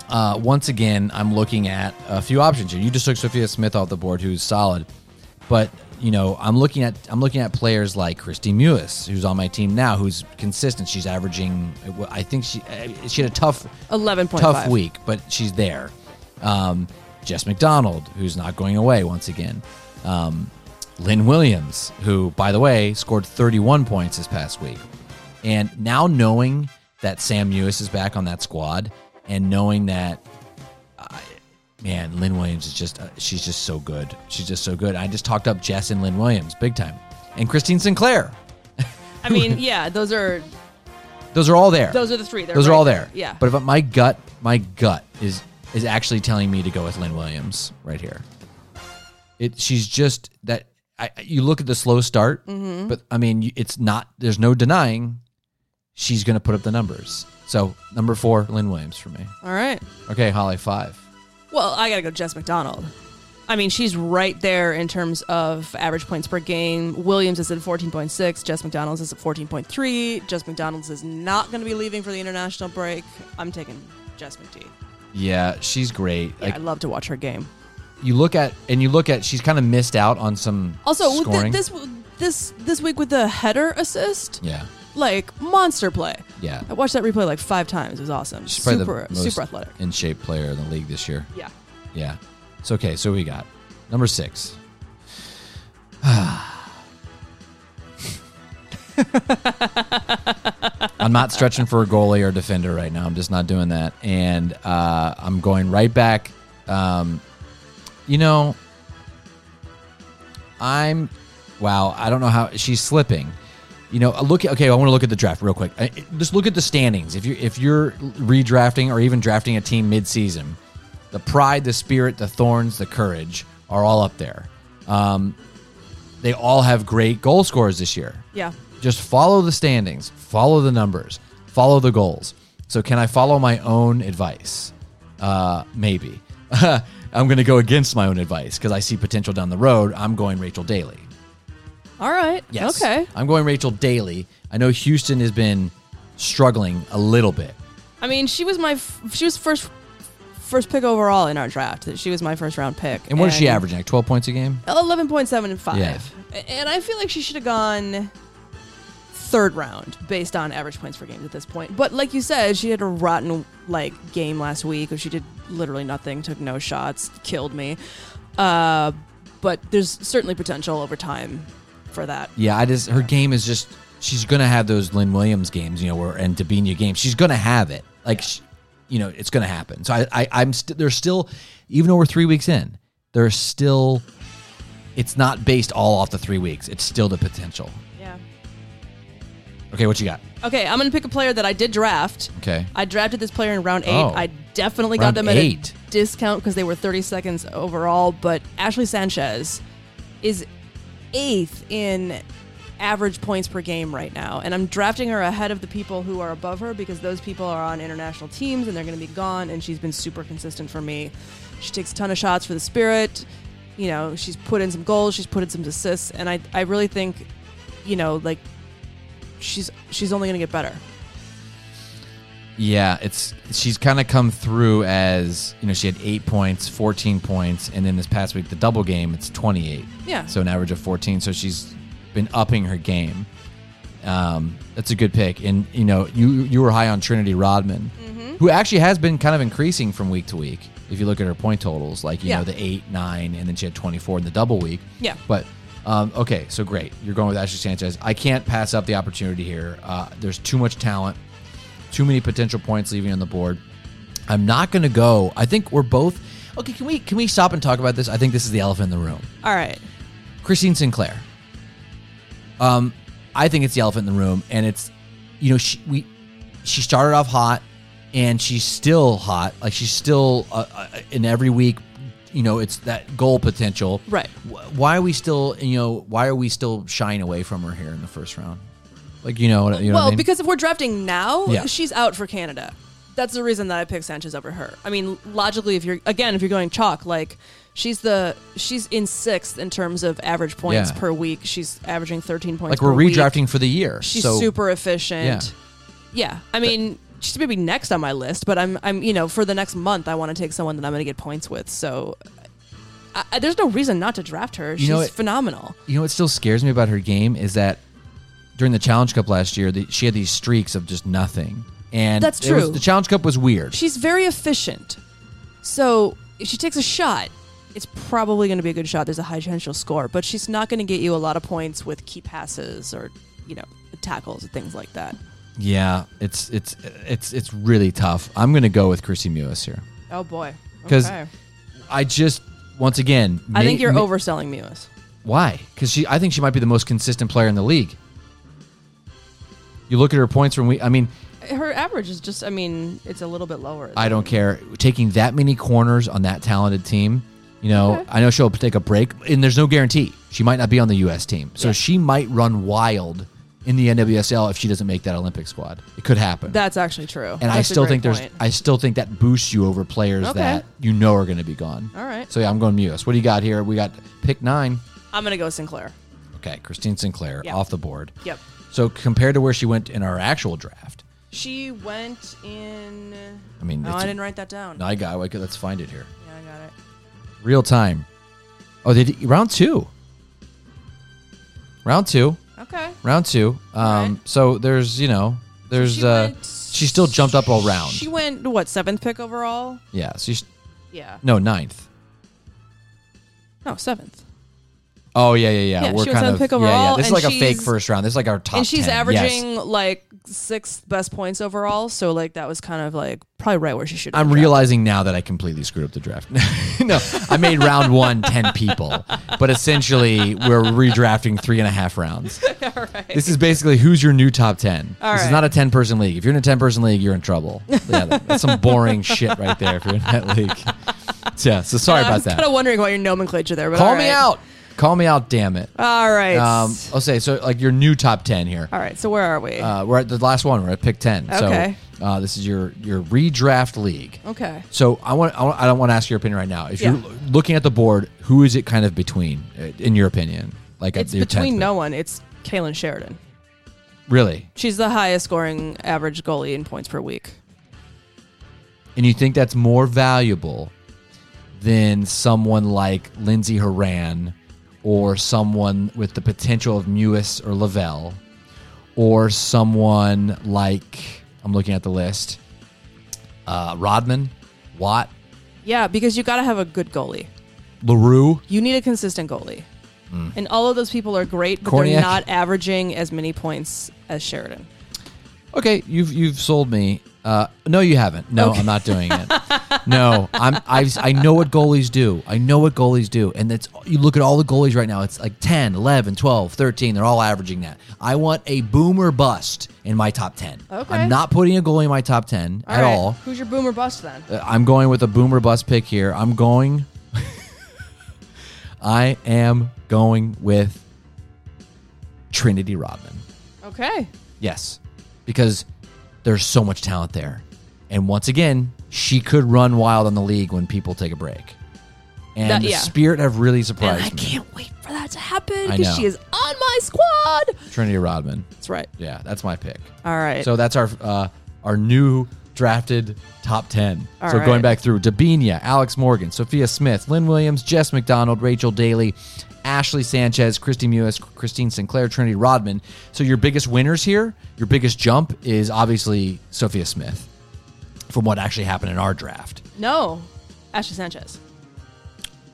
[SPEAKER 2] Uh, once again, I'm looking at a few options here. You just took Sophia Smith off the board, who's solid, but you know, I'm looking at I'm looking at players like Kristie Mewis, who's on my team now, who's consistent. She's averaging. I think she she had a tough
[SPEAKER 1] 11
[SPEAKER 2] tough week, but she's there. Um, Jess McDonald, who's not going away once again. Um, Lynn Williams, who, by the way, scored 31 points this past week. And now knowing that Sam Mewis is back on that squad, and knowing that, I man, Lynn Williams is just, uh, she's just so good. She's just so good. I just talked up Jess and Lynn Williams big time. And Christine Sinclair.
[SPEAKER 1] I mean, (laughs) yeah, those are
[SPEAKER 2] Those are all there.
[SPEAKER 1] those are the three.
[SPEAKER 2] Those are
[SPEAKER 1] right
[SPEAKER 2] all there.
[SPEAKER 1] Yeah.
[SPEAKER 2] But if my gut, my gut is is actually telling me to go with Lynn Williams right here. It she's just that. I, you look at the slow start,
[SPEAKER 1] Mm-hmm.
[SPEAKER 2] but I mean, it's not. There's no denying she's going to put up the numbers. So number four, Lynn Williams for me.
[SPEAKER 1] all right.
[SPEAKER 2] Okay, Holly five.
[SPEAKER 1] Well, I gotta go Jess McDonald. I mean, she's right there in terms of average points per game. Williams is at 14.6. Jess McDonald's is at 14.3. Jess McDonald's is not going to be leaving for the international break. I'm taking Jess McD.
[SPEAKER 2] Yeah, she's great.
[SPEAKER 1] Yeah,
[SPEAKER 2] Like
[SPEAKER 1] I love to watch her game.
[SPEAKER 2] You look at and you look at, she's kind of missed out on some
[SPEAKER 1] Also, with the-
[SPEAKER 2] scoring.
[SPEAKER 1] this this this week with the header assist,
[SPEAKER 2] yeah,
[SPEAKER 1] like monster play.
[SPEAKER 2] yeah.
[SPEAKER 1] I watched that replay like five times. It was awesome.
[SPEAKER 2] She's
[SPEAKER 1] super
[SPEAKER 2] the most
[SPEAKER 1] super athletic.
[SPEAKER 2] in shape player in the league this year.
[SPEAKER 1] Yeah.
[SPEAKER 2] Yeah. It's okay. So we got number six. (sighs) I'm not stretching for a goalie or defender right now. I'm just not doing that. And uh, I'm going right back. Um, you know, I'm, wow, I don't know how she's slipping. You know, look. Okay, I want to look at the draft real quick. Uh, Just look at the standings. If you if you're redrafting or even drafting a team mid-season, the pride, the spirit, the thorns, the courage are all up there. Um, they all have great goal scorers this year.
[SPEAKER 1] Yeah.
[SPEAKER 2] Just follow the standings, follow the numbers, follow the goals. So, can I follow my own advice? Uh, maybe. (laughs) I'm going to go against my own advice because I see potential down the road. I'm going Rachel Daly.
[SPEAKER 1] All right.
[SPEAKER 2] Yes.
[SPEAKER 1] Okay.
[SPEAKER 2] I'm going Rachel Daly. I know Houston has been struggling a little bit.
[SPEAKER 1] I mean, she was my f- she was first first pick overall in our draft. She was my first round pick.
[SPEAKER 2] And what is she averaging? Like 12 points a game?
[SPEAKER 1] Eleven point seven and five.
[SPEAKER 2] Yeah.
[SPEAKER 1] And I feel like she should have gone third round based on average points per game at this point. But like you said, she had a rotten like game last week or she did literally nothing, took no shots, killed me. Uh, but there's certainly potential over time for that.
[SPEAKER 2] Yeah, I just her game is just she's gonna have those Lynn Williams games, you know, where and Debinha games. She's gonna have it. Like, sh you know, it's gonna happen. So I, I I'm st- there's still, even though we're three weeks in, there's still, it's not based all off the three weeks. It's still the potential. Okay, what you got?
[SPEAKER 1] Okay, I'm gonna pick a player that I did draft.
[SPEAKER 2] Okay,
[SPEAKER 1] I drafted this player in round eight.
[SPEAKER 2] Oh.
[SPEAKER 1] I definitely
[SPEAKER 2] Round
[SPEAKER 1] got them at
[SPEAKER 2] eight.
[SPEAKER 1] a discount because they were 30 seconds overall. But Ashley Sanchez is eighth in average points per game right now. And I'm drafting her ahead of the people who are above her because those people are on international teams and they're going to be gone. And she's been super consistent for me. She takes a ton of shots for the Spirit. You know, she's put in some goals, she's put in some assists. And I, I really think, you know, like, she's she's only going to get better.
[SPEAKER 2] yeah, it's she's kind of come through as you know she had eight points, 14 points, and then this past week the double game it's 28.
[SPEAKER 1] Yeah.
[SPEAKER 2] So an average of 14. So she's been upping her game. Um, that's a good pick. And you know, you you were high on Trinity Rodman,
[SPEAKER 1] Mm-hmm.
[SPEAKER 2] who actually has been kind of increasing from week to week. If you look at her point totals, like you
[SPEAKER 1] Yeah.
[SPEAKER 2] know the eight, nine, and then she had 24 in the double week.
[SPEAKER 1] Yeah.
[SPEAKER 2] But um, okay, so great. You're going with Ashley Sanchez. I can't pass up the opportunity here. Uh, there's too much talent, too many potential points leaving on the board. I'm not going to go. I think we're both. Okay, can we can we stop and talk about this? I think this is the elephant in the room.
[SPEAKER 1] All right.
[SPEAKER 2] Christine Sinclair. Um, I think it's the elephant in the room, and it's, you know, she we, she started off hot, and she's still hot. Like she's still uh, uh, in every week. You know, it's that goal potential.
[SPEAKER 1] Right.
[SPEAKER 2] Why are we still, you know, why are we still shying away from her here in the first round? Like, you know, you know what
[SPEAKER 1] well,
[SPEAKER 2] I mean?
[SPEAKER 1] because if we're drafting now,
[SPEAKER 2] Yeah.
[SPEAKER 1] she's out for Canada. That's the reason that I picked Sanchez over her. I mean, logically, if you're again, if you're going chalk, like she's the she's in sixth in terms of average points
[SPEAKER 2] Yeah.
[SPEAKER 1] per week. She's averaging 13 points.
[SPEAKER 2] like we're
[SPEAKER 1] per week.
[SPEAKER 2] redrafting for the year.
[SPEAKER 1] She's
[SPEAKER 2] so,
[SPEAKER 1] super efficient. Yeah. I mean, she's maybe next on my list, but I'm I'm you know for the next month I want to take someone that I'm going to get points with. So. I, I- there's no reason not to draft her. She's
[SPEAKER 2] know, it-
[SPEAKER 1] phenomenal.
[SPEAKER 2] You know what still scares me about her game is that during the Challenge Cup last year, the, she had these streaks of just nothing. And
[SPEAKER 1] That's
[SPEAKER 2] it was-
[SPEAKER 1] true.
[SPEAKER 2] the Challenge Cup was weird.
[SPEAKER 1] She's very efficient. So if she takes a shot, it's probably going to be a good shot. There's a high chance she'll score, but she's not going to get you a lot of points with key passes or, you know, tackles and things like that.
[SPEAKER 2] Yeah, it's it's it's it's really tough. I'm going to go with Kristie Mewis here
[SPEAKER 1] Oh boy.
[SPEAKER 2] 'Cause I just once again,
[SPEAKER 1] I think you're overselling Mewis.
[SPEAKER 2] Why? Because she, I think she might be the most consistent player in the league. You look at her points from we. I mean,
[SPEAKER 1] Her average is just, I mean, it's a little bit lower.
[SPEAKER 2] I don't care. Taking that many corners on that talented team, you know,
[SPEAKER 1] Okay.
[SPEAKER 2] I know she'll take a break, and there's no guarantee. She might not be on the U.S. team. So she might run wild in the NWSL if she doesn't make that Olympic squad. It could happen.
[SPEAKER 1] That's actually true.
[SPEAKER 2] and I
[SPEAKER 1] That's a
[SPEAKER 2] still think there's,
[SPEAKER 1] point.
[SPEAKER 2] I still think that boosts you over players
[SPEAKER 1] Okay.
[SPEAKER 2] that you know are going to be gone.
[SPEAKER 1] All right.
[SPEAKER 2] So yeah, I'm going Mewis. What do you got here? We got pick nine.
[SPEAKER 1] I'm going to go Sinclair.
[SPEAKER 2] Okay, Christine Sinclair
[SPEAKER 1] Yeah.
[SPEAKER 2] off the board.
[SPEAKER 1] Yep.
[SPEAKER 2] So compared to where she went in our actual draft,
[SPEAKER 1] She went in.
[SPEAKER 2] I mean,
[SPEAKER 1] No, I didn't write that down.
[SPEAKER 2] I got. Okay, let's find it here.
[SPEAKER 1] Yeah, I got it.
[SPEAKER 2] Real time. Oh, they did, round two. Round two.
[SPEAKER 1] Okay.
[SPEAKER 2] Round two. Um,
[SPEAKER 1] Alright.
[SPEAKER 2] so there's you know there's
[SPEAKER 1] she
[SPEAKER 2] uh
[SPEAKER 1] went-
[SPEAKER 2] she still jumped up all round.
[SPEAKER 1] She went what seventh pick overall?
[SPEAKER 2] yeah. She's
[SPEAKER 1] Yeah.
[SPEAKER 2] no ninth.
[SPEAKER 1] No seventh.
[SPEAKER 2] Oh yeah, yeah, yeah.
[SPEAKER 1] Yeah,
[SPEAKER 2] We're
[SPEAKER 1] she was
[SPEAKER 2] kind
[SPEAKER 1] on
[SPEAKER 2] of yeah, yeah. This is
[SPEAKER 1] and
[SPEAKER 2] like a fake
[SPEAKER 1] she's-
[SPEAKER 2] first round. This is like our top.
[SPEAKER 1] and she's
[SPEAKER 2] 10. Yes.
[SPEAKER 1] averaging like sixth best points overall. So like that was kind of like probably right where she should.
[SPEAKER 2] I'm realizing now that I completely screwed up the draft. (laughs) no, I made round one 10 people, but essentially we're redrafting three and a half rounds. (laughs) This is basically who's your new top 10.
[SPEAKER 1] All
[SPEAKER 2] this is
[SPEAKER 1] right.
[SPEAKER 2] not a 10 person league. If you're in a 10 person league, you're in trouble. Yeah, that- that's some boring shit right there if you're in that league. (laughs) Yeah, so sorry about
[SPEAKER 1] was
[SPEAKER 2] that.
[SPEAKER 1] kind of wondering about your nomenclature there, but
[SPEAKER 2] Call
[SPEAKER 1] all
[SPEAKER 2] me
[SPEAKER 1] right.
[SPEAKER 2] out. Call me out, damn it.
[SPEAKER 1] All right.
[SPEAKER 2] Um, I'll say, so like your new top 10 here.
[SPEAKER 1] all right. So where are we?
[SPEAKER 2] Uh, we're at the last one. We're at pick 10.
[SPEAKER 1] Okay.
[SPEAKER 2] So uh, this is your, your redraft league.
[SPEAKER 1] okay.
[SPEAKER 2] So I want, I want I don't want to ask your opinion right now. If
[SPEAKER 1] Yeah.
[SPEAKER 2] you're looking at the board, who is it kind of between, uh, in your opinion? Like
[SPEAKER 1] It's
[SPEAKER 2] your 10th
[SPEAKER 1] between
[SPEAKER 2] pick?
[SPEAKER 1] no one. It's Kailen Sheridan.
[SPEAKER 2] really,
[SPEAKER 1] She's the highest scoring average goalie in points per week.
[SPEAKER 2] and you think that's more valuable than someone like Lindsey Horan, or someone with the potential of Mewis or Lavelle, or someone like I'm looking at the list, uh, Rodman, Watt,
[SPEAKER 1] Yeah, because you got to have a good goalie.
[SPEAKER 2] Larue.
[SPEAKER 1] You need a consistent goalie. And all of those people are great, but.
[SPEAKER 2] Kornieck?
[SPEAKER 1] they're not averaging as many points as Sheridan.
[SPEAKER 2] Okay, you've you've sold me. Uh, no, you haven't. No,
[SPEAKER 1] Okay.
[SPEAKER 2] I'm not doing it. no, I'm. I've, I know what goalies do. I know what goalies do, and that's you look at all the goalies right now. It's like 10, 11, 12, 13. They're all averaging that. I want a boomer bust in my top 10.
[SPEAKER 1] Okay.
[SPEAKER 2] I'm not putting a goalie in my top 10 at
[SPEAKER 1] right.
[SPEAKER 2] all.
[SPEAKER 1] Who's your boomer bust then?
[SPEAKER 2] Uh, I'm going with a boomer bust pick here. I'm going. (laughs) I am going with Trinity Rodman.
[SPEAKER 1] Okay.
[SPEAKER 2] Yes, because there's so much talent there. And once again, she could run wild on the league when people take a break. And
[SPEAKER 1] That-
[SPEAKER 2] the
[SPEAKER 1] yeah.
[SPEAKER 2] Spirit have really
[SPEAKER 1] And
[SPEAKER 2] surprised
[SPEAKER 1] I
[SPEAKER 2] me.
[SPEAKER 1] can't wait for that to happen because she is on my squad.
[SPEAKER 2] Trinity Rodman.
[SPEAKER 1] That's right.
[SPEAKER 2] Yeah, that's my pick.
[SPEAKER 1] All right.
[SPEAKER 2] So that's our uh, our new drafted top 10.
[SPEAKER 1] All
[SPEAKER 2] so going back through Debinha, Alex Morgan, Sophia Smith, Lynn Williams, Jess McDonald, Rachel Daly, Ashley Sanchez, Kristie Mewis, Christine Sinclair, Trinity Rodman. So your biggest winners here, your biggest jump is obviously Sophia Smith from what actually happened in our draft.
[SPEAKER 1] no, Ashley Sanchez.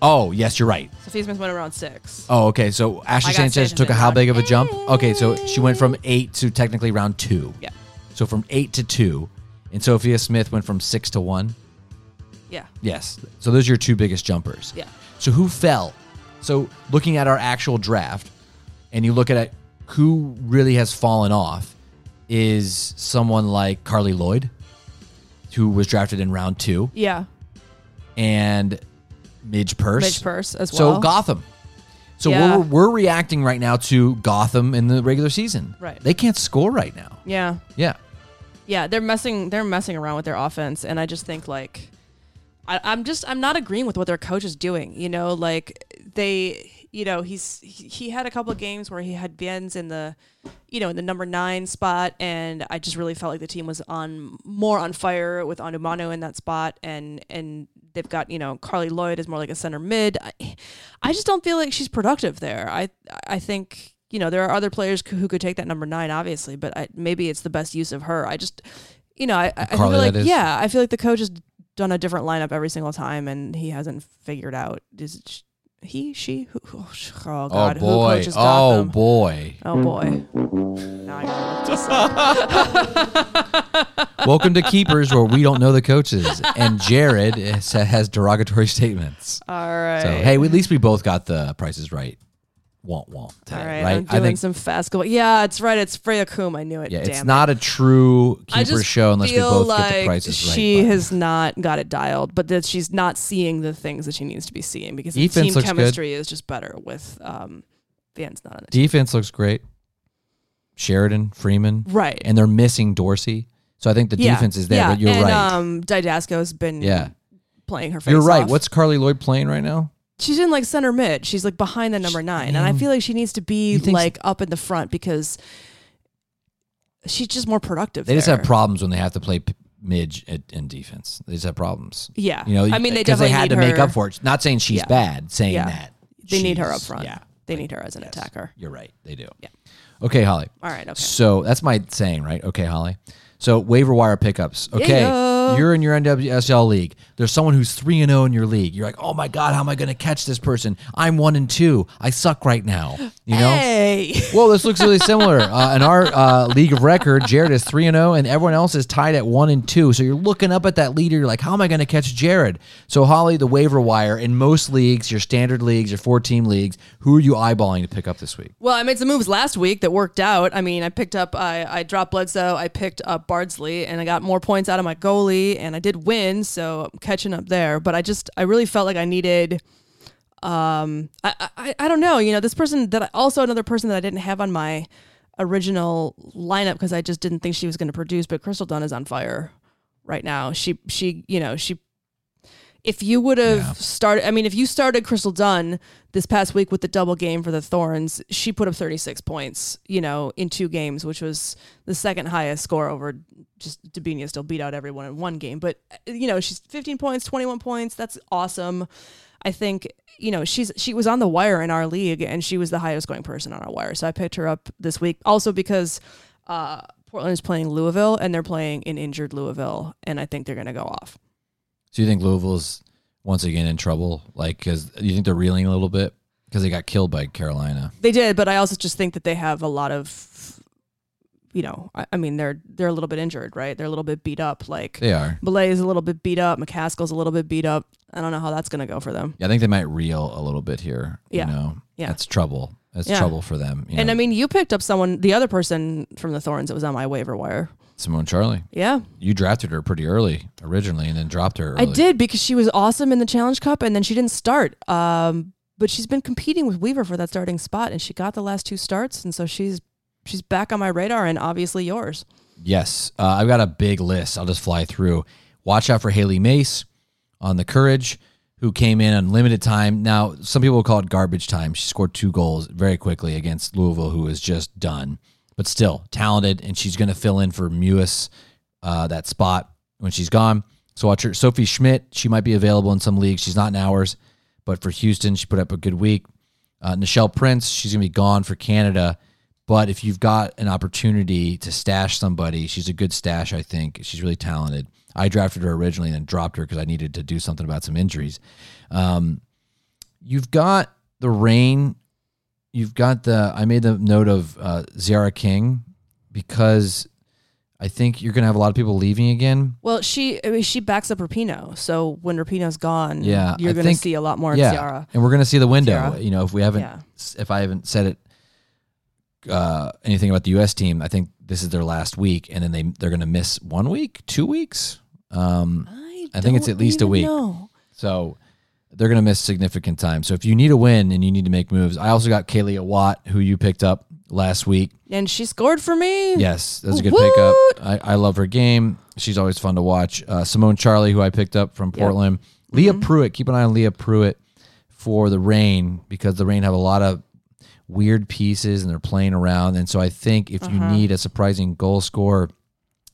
[SPEAKER 2] Oh, yes, you're right.
[SPEAKER 1] Sophia Smith went around six.
[SPEAKER 2] Oh, okay. So Ashley Sanchez
[SPEAKER 1] Sanchez
[SPEAKER 2] took a how big of a jump? Okay, so she went from eight to technically round two.
[SPEAKER 1] Yeah.
[SPEAKER 2] So from eight to two, and Sophia Smith went from six to one.
[SPEAKER 1] Yeah.
[SPEAKER 2] Yes. So those are your two biggest jumpers.
[SPEAKER 1] Yeah.
[SPEAKER 2] So who fell? So looking at our actual draft, and you look at it, who really has fallen off is someone like Carly Lloyd, who was drafted in round two,
[SPEAKER 1] Yeah.
[SPEAKER 2] and Midge Purce.
[SPEAKER 1] Midge Purce as well.
[SPEAKER 2] So
[SPEAKER 1] well.
[SPEAKER 2] Gotham. So
[SPEAKER 1] Yeah.
[SPEAKER 2] we're, we're reacting right now to Gotham in the regular season.
[SPEAKER 1] Right.
[SPEAKER 2] They can't score right now.
[SPEAKER 1] yeah.
[SPEAKER 2] Yeah.
[SPEAKER 1] Yeah, they're messing. They're messing around with their offense, and I just think like, I, I'm just I'm not agreeing with what their coach is doing. You know, like they, you know, he's he, had a couple of games where he had Viens in the, you know, in the number nine spot, and I just really felt like the team was on more on fire with Onumonu in that spot, and and they've got you know Carly Lloyd is more like a center mid. I, I just don't feel like she's productive there. I I think you know there are other players who could take that number nine, obviously, but I, maybe it's the best use of her. I just you know I, I feel like yeah I feel like the coach has done a different lineup every single time, and he hasn't figured out is he she who oh, sh- oh, oh god
[SPEAKER 2] oh
[SPEAKER 1] who
[SPEAKER 2] boy.
[SPEAKER 1] coaches
[SPEAKER 2] Oh boy.
[SPEAKER 1] Oh boy. Now I gotta look this (laughs) up.
[SPEAKER 2] Welcome to Keepers, where we don't know the coaches, and Jared is, has derogatory statements.
[SPEAKER 1] All right.
[SPEAKER 2] So hey, at least we both got the prices right. Won't won't today,
[SPEAKER 1] All right,
[SPEAKER 2] right?
[SPEAKER 1] I'm doing some fast goal. Yeah, it's right. It's Freya Coombe. I knew it.
[SPEAKER 2] yeah,
[SPEAKER 1] Damn
[SPEAKER 2] it's
[SPEAKER 1] it.
[SPEAKER 2] not a true
[SPEAKER 1] I
[SPEAKER 2] keeper
[SPEAKER 1] just
[SPEAKER 2] show unless we
[SPEAKER 1] feel
[SPEAKER 2] both
[SPEAKER 1] like
[SPEAKER 2] get the prices right.
[SPEAKER 1] She
[SPEAKER 2] but-
[SPEAKER 1] has not got it dialed, but that she's not seeing the things that she needs to be seeing because the
[SPEAKER 2] Defense
[SPEAKER 1] team
[SPEAKER 2] looks good.
[SPEAKER 1] chemistry is just better with um, Van's not on it.
[SPEAKER 2] defense looks great. Sheridan, Freeman,
[SPEAKER 1] Right.
[SPEAKER 2] and they're missing Dorsey. So I think the defense is there,
[SPEAKER 1] yeah.
[SPEAKER 2] but you're
[SPEAKER 1] and,
[SPEAKER 2] right.
[SPEAKER 1] Um, Dydasco's been
[SPEAKER 2] Yeah.
[SPEAKER 1] playing her face
[SPEAKER 2] you're right.
[SPEAKER 1] off.
[SPEAKER 2] What's Carly Lloyd playing right now?
[SPEAKER 1] She's in like center mid. She's like behind the number nine, and I feel like she needs to be
[SPEAKER 2] think so?
[SPEAKER 1] like up in the front because she's just more productive.
[SPEAKER 2] They just have problems when they have to play p- midge at, in defense. They just have problems.
[SPEAKER 1] Yeah,
[SPEAKER 2] You know,
[SPEAKER 1] I mean, they
[SPEAKER 2] because they
[SPEAKER 1] definitely
[SPEAKER 2] had to make up for it. Not saying she's
[SPEAKER 1] Yeah.
[SPEAKER 2] bad, saying
[SPEAKER 1] Yeah.
[SPEAKER 2] that
[SPEAKER 1] They need her up front.
[SPEAKER 2] Yeah,
[SPEAKER 1] They need her as an
[SPEAKER 2] Yes.
[SPEAKER 1] attacker.
[SPEAKER 2] You're right. They do.
[SPEAKER 1] Yeah.
[SPEAKER 2] Okay, Holly.
[SPEAKER 1] All right. Okay.
[SPEAKER 2] So that's my saying, right? Okay, Holly. So waiver wire pickups. Okay.
[SPEAKER 1] Yeah.
[SPEAKER 2] You're in your NWSL league. There's someone who's three and zero in your league. You're like, oh my god, how am I going to catch this person? I'm one and two. I suck right now. You know.
[SPEAKER 1] hey. (laughs)
[SPEAKER 2] Well, this looks really similar. Uh, in our uh, league of record, Jared is three and zero, and everyone else is tied at one and two. So you're looking up at that leader. You're like, how am I going to catch Jared? So Holly, the waiver wire in most leagues, your standard leagues, your four team leagues, who are you eyeballing to pick up this week?
[SPEAKER 1] Well, I made some moves last week that worked out. I mean, I picked up, I, I dropped Bledsoe, I picked up Bardsley, and I got more points out of my goalie, and I did win, so I'm catching up there. But I just, I really felt like I needed, um, I, I, I don't know, you know, this person that I, also another person that I didn't have on my original lineup because I just didn't think she was going to produce. But Crystal Dunn is on fire right now. She, she, you know, she if you would have
[SPEAKER 2] Yeah.
[SPEAKER 1] started, I mean, if you started Crystal Dunn this past week with the double game for the Thorns, she put up 36 points, you know, in two games, which was the second highest score over just Debinha still beat out everyone in one game. But, you know, she's 15 points, 21 points. That's awesome. I think, you know, she's she was on the wire in our league and she was the highest going person on our wire. So I picked her up this week. Also because uh, Portland is playing Louisville and they're playing an injured Louisville. And I think they're going to go off.
[SPEAKER 2] So you think Louisville's once again in trouble? Like, because you think they're reeling a little bit because they got killed by Carolina.
[SPEAKER 1] They did, but I also just think that they have a lot of, you know, I, I mean, they're they're a little bit injured, right? They're a little bit beat up. Like
[SPEAKER 2] They are.
[SPEAKER 1] Belay is a little bit beat up. McCaskill's a little bit beat up. I don't know how that's gonna go for them.
[SPEAKER 2] Yeah, I think they might reel a little bit here.
[SPEAKER 1] Yeah.
[SPEAKER 2] You know,
[SPEAKER 1] Yeah.
[SPEAKER 2] that's trouble. That's
[SPEAKER 1] Yeah.
[SPEAKER 2] trouble for them. You
[SPEAKER 1] And
[SPEAKER 2] know,
[SPEAKER 1] I mean, you picked up someone, the other person from the Thorns that was on my waiver wire.
[SPEAKER 2] Simone Charley.
[SPEAKER 1] Yeah,
[SPEAKER 2] You drafted her pretty early originally, and then dropped her. Early.
[SPEAKER 1] I did because she was awesome in the Challenge Cup, and then she didn't start. Um, but she's been competing with Weaver for that starting spot, and she got the last two starts, and so she's she's back on my radar, and obviously yours.
[SPEAKER 2] Yes, uh, I've got a big list. I'll just fly through. Watch out for Hailie Mace on the Courage, who came in on limited time. Now, some people call it garbage time. She scored two goals very quickly against Louisville, who was just done, but still talented, and she's going to fill in for Mewis uh, that spot when she's gone. So watch her. Sophie Schmidt, she might be available in some leagues. She's not in ours, but for Houston, she put up a good week. Uh, Nichelle Prince, she's going to be gone for Canada. But if you've got an opportunity to stash somebody, she's a good stash, I think. She's really talented. I drafted her originally and then dropped her because I needed to do something about some injuries. Um, you've got the rain. You've got the. I made the note of uh, Tziarra King because I think you're going to have a lot of people leaving again.
[SPEAKER 1] Well, she I mean, she backs up Rapinoe, so when Rapinoe's gone,
[SPEAKER 2] Yeah,
[SPEAKER 1] you're
[SPEAKER 2] I
[SPEAKER 1] going to
[SPEAKER 2] think-
[SPEAKER 1] see a lot more of
[SPEAKER 2] yeah,
[SPEAKER 1] Tziarra.
[SPEAKER 2] and we're going to see the window.
[SPEAKER 1] Tziarra.
[SPEAKER 2] You know, if we haven't,
[SPEAKER 1] Yeah.
[SPEAKER 2] if I haven't said it, uh, anything about the U.S. team, I think this is their last week, and then they they're going to miss one week, two weeks. Um,
[SPEAKER 1] I,
[SPEAKER 2] I think it's at least a week.
[SPEAKER 1] know.
[SPEAKER 2] so they're going to miss significant time. So if you need a win and you need to make moves, I also got Kealia Watt, who you picked up last week.
[SPEAKER 1] And she scored for me.
[SPEAKER 2] Yes, that's a good
[SPEAKER 1] Woot!
[SPEAKER 2] pickup. I, I love her game. She's always fun to watch. Uh, Simone Charley, who I picked up from Portland. Leah Pruitt. Keep an eye on Leah Pruitt for the Rain because the Rain have a lot of weird pieces and they're playing around. And so I think if you need a surprising goal scorer,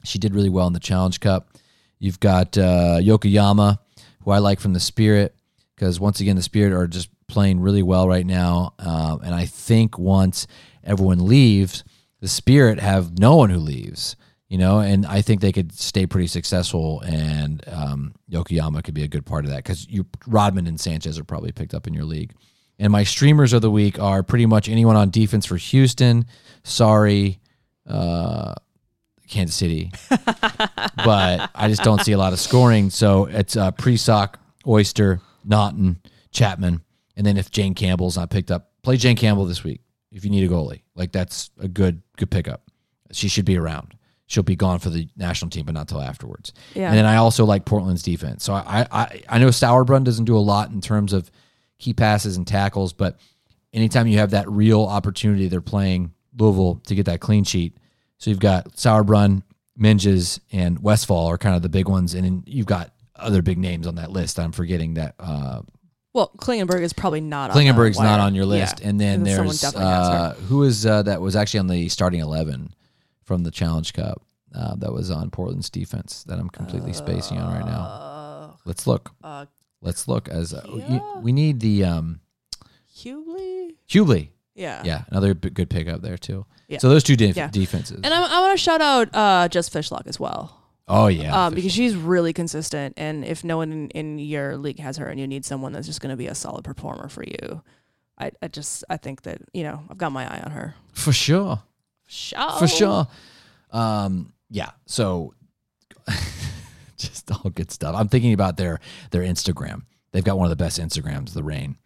[SPEAKER 2] she did really well in the Challenge Cup. You've got uh, Yokoyama, who I like from the Spirit because once again the Spirit are just playing really well right now. Um, and I think once everyone leaves, the Spirit have no one who leaves. You know, and I think they could stay pretty successful, and um, Yokoyama could be a good part of that because you Rodman and Sanchez are probably picked up in your league. And my streamers of the week are pretty much anyone on defense for Houston. Sorry, uh, Kansas City, (laughs) but I just don't see a lot of scoring. So it's uh, Prisock, Oyster, Naughton, Chapman, and then if Jane Campbell's not picked up, play Jane Campbell this week if you need a goalie. Like that's a good good pickup. She should be around. She'll be gone for the national team, but not till afterwards.
[SPEAKER 1] Yeah.
[SPEAKER 2] And then I also like Portland's defense. So I I, I know Sauerbrunn doesn't do a lot in terms of key passes and tackles, but anytime you have that real opportunity, they're playing Louisville to get that clean sheet. So you've got Sauerbrunn, Menges, and Westfall are kind of the big ones, and then you've got other big names on that list. I'm forgetting that uh,
[SPEAKER 1] Well, Klingenberg is probably not.
[SPEAKER 2] Klingenberg's
[SPEAKER 1] the
[SPEAKER 2] not on your list,
[SPEAKER 1] Yeah.
[SPEAKER 2] and then there's
[SPEAKER 1] definitely has her.
[SPEAKER 2] uh, who is uh, that was actually on the starting eleven from the Challenge Cup uh, that was on Portland's defense that I'm completely spacing on right now.
[SPEAKER 1] Uh,
[SPEAKER 2] Let's look.
[SPEAKER 1] uh,
[SPEAKER 2] Let's look as uh, y- we need the um,
[SPEAKER 1] Hughley.
[SPEAKER 2] Hubly.
[SPEAKER 1] Yeah.
[SPEAKER 2] Yeah, another b- good pickup there too.
[SPEAKER 1] Yeah.
[SPEAKER 2] So those two def-
[SPEAKER 1] Yeah.
[SPEAKER 2] defenses.
[SPEAKER 1] And I, I want to shout out uh, Jess Fishlock as well.
[SPEAKER 2] Oh yeah.
[SPEAKER 1] um, because she's really consistent. And if no one in, in your league has her, and you need someone that's just going to be a solid performer for you, I, I just I think that you know I've got my eye on her.
[SPEAKER 2] for sure.
[SPEAKER 1] Sure.
[SPEAKER 2] For sure. Um, yeah. So (laughs) just all good stuff. I'm thinking about their their Instagram. They've got one of the best Instagrams, the rain.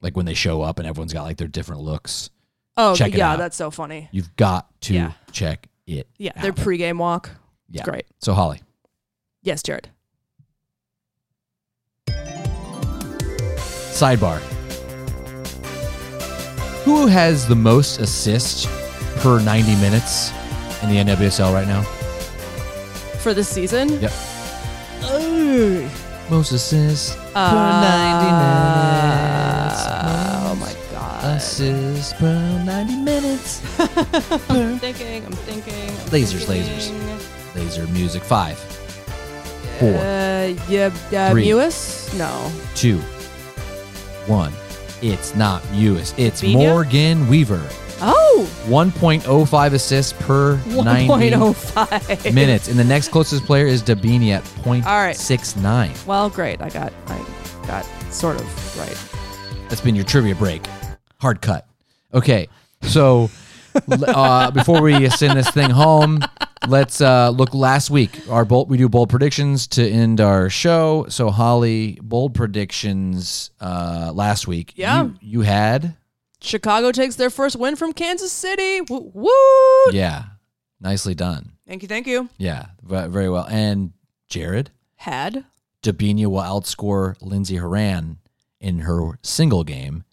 [SPEAKER 2] Like when they show up and everyone's got like their different looks.
[SPEAKER 1] Oh
[SPEAKER 2] Check
[SPEAKER 1] yeah, that's so funny.
[SPEAKER 2] You've got to
[SPEAKER 1] Yeah.
[SPEAKER 2] check it.
[SPEAKER 1] Yeah, their
[SPEAKER 2] out.
[SPEAKER 1] pregame walk.
[SPEAKER 2] Yeah.
[SPEAKER 1] Great.
[SPEAKER 2] So Holly,
[SPEAKER 1] Yes, Jared.
[SPEAKER 2] sidebar. Who has the most assists per 90 minutes in the NWSL right now?
[SPEAKER 1] For this season.
[SPEAKER 2] Yep.
[SPEAKER 1] Ugh.
[SPEAKER 2] Most assists
[SPEAKER 1] Uh,
[SPEAKER 2] per 90 minutes.
[SPEAKER 1] Oh
[SPEAKER 2] Most
[SPEAKER 1] my god.
[SPEAKER 2] Assists per 90 minutes. (laughs)
[SPEAKER 1] I'm thinking. I'm thinking. I'm
[SPEAKER 2] Lasers,
[SPEAKER 1] thinking.
[SPEAKER 2] Laser music. Five, four,
[SPEAKER 1] Uh, yeah, uh,
[SPEAKER 2] Three.
[SPEAKER 1] Mewis? No.
[SPEAKER 2] two, one. It's not Mewis. It's
[SPEAKER 1] Vina?
[SPEAKER 2] Morgan Weaver.
[SPEAKER 1] Oh,
[SPEAKER 2] 1.05 assists per 90
[SPEAKER 1] 1.05.
[SPEAKER 2] minutes. And the next closest player is Debinha at
[SPEAKER 1] All right.
[SPEAKER 2] 0.69.
[SPEAKER 1] Well, great. I got, I got sort of right.
[SPEAKER 2] That's been your trivia break. Hard cut. Okay. So (laughs) uh, before we send this thing home, let's uh, look last week. Our bold, we do bold predictions to end our show. So Holly, bold predictions uh, last week.
[SPEAKER 1] Yeah.
[SPEAKER 2] You, you had
[SPEAKER 1] Chicago takes their first win from Kansas City. Woo! woo.
[SPEAKER 2] yeah. Nicely done.
[SPEAKER 1] Thank you. Thank you.
[SPEAKER 2] Yeah. Very well. And Jared,
[SPEAKER 1] Had
[SPEAKER 2] Debinha will outscore Lindsey Horan in her single game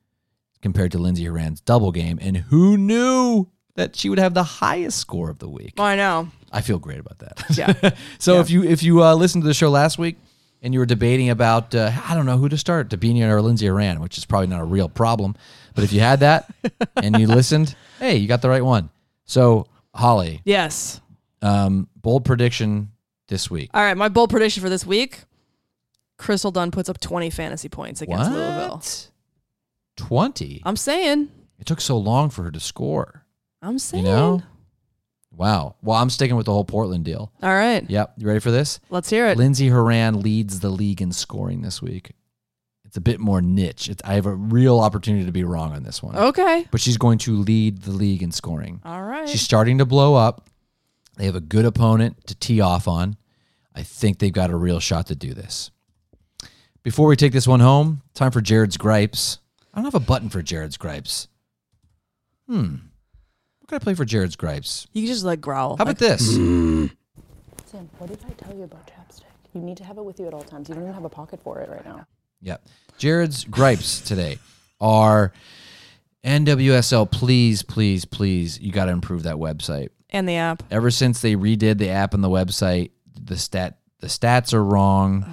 [SPEAKER 2] compared to Lindsey Horan's double game. And who knew that she would have the highest score of the week?
[SPEAKER 1] oh, I know.
[SPEAKER 2] I feel great about that.
[SPEAKER 1] Yeah. (laughs)
[SPEAKER 2] so
[SPEAKER 1] Yeah.
[SPEAKER 2] if you if you uh, listened to the show last week and you were debating about uh, I don't know who to start, Debinha or Lindsey Horan, which is probably not a real problem, but if you had that (laughs) and you listened, hey, you got the right one. So Holly,
[SPEAKER 1] Yes.
[SPEAKER 2] um, bold prediction this week.
[SPEAKER 1] All right. My bold prediction for this week: Crystal Dunn puts up 20 fantasy points against Louisville.
[SPEAKER 2] Twenty.
[SPEAKER 1] I'm saying.
[SPEAKER 2] It took so long for her to score.
[SPEAKER 1] I'm
[SPEAKER 2] You
[SPEAKER 1] saying.
[SPEAKER 2] know? Wow. Well, I'm sticking with the whole Portland deal.
[SPEAKER 1] All right.
[SPEAKER 2] Yep. You ready for this?
[SPEAKER 1] Let's hear it.
[SPEAKER 2] Lindsey Horan leads the league in scoring this week. It's a bit more niche. It's, I have a real opportunity to be wrong on this one.
[SPEAKER 1] Okay.
[SPEAKER 2] But she's going to lead the league in scoring.
[SPEAKER 1] All right.
[SPEAKER 2] She's starting to blow up. They have a good opponent to tee off on. I think they've got a real shot to do this. Before we take this one home, time for Jared's gripes. I don't have a button for Jared's gripes. Hmm. What can I play for Jared's gripes?
[SPEAKER 1] you can just like growl.
[SPEAKER 2] How about this? Mm.
[SPEAKER 3] Sam, what did I tell you about chapstick? You need to have it with you at all times. You don't even have a pocket for it right now.
[SPEAKER 2] Yep. Jared's gripes today are NWSL, please, please, please, you got to improve that website.
[SPEAKER 1] and the app.
[SPEAKER 2] Ever since they redid the app and the website, the stat the stats are wrong.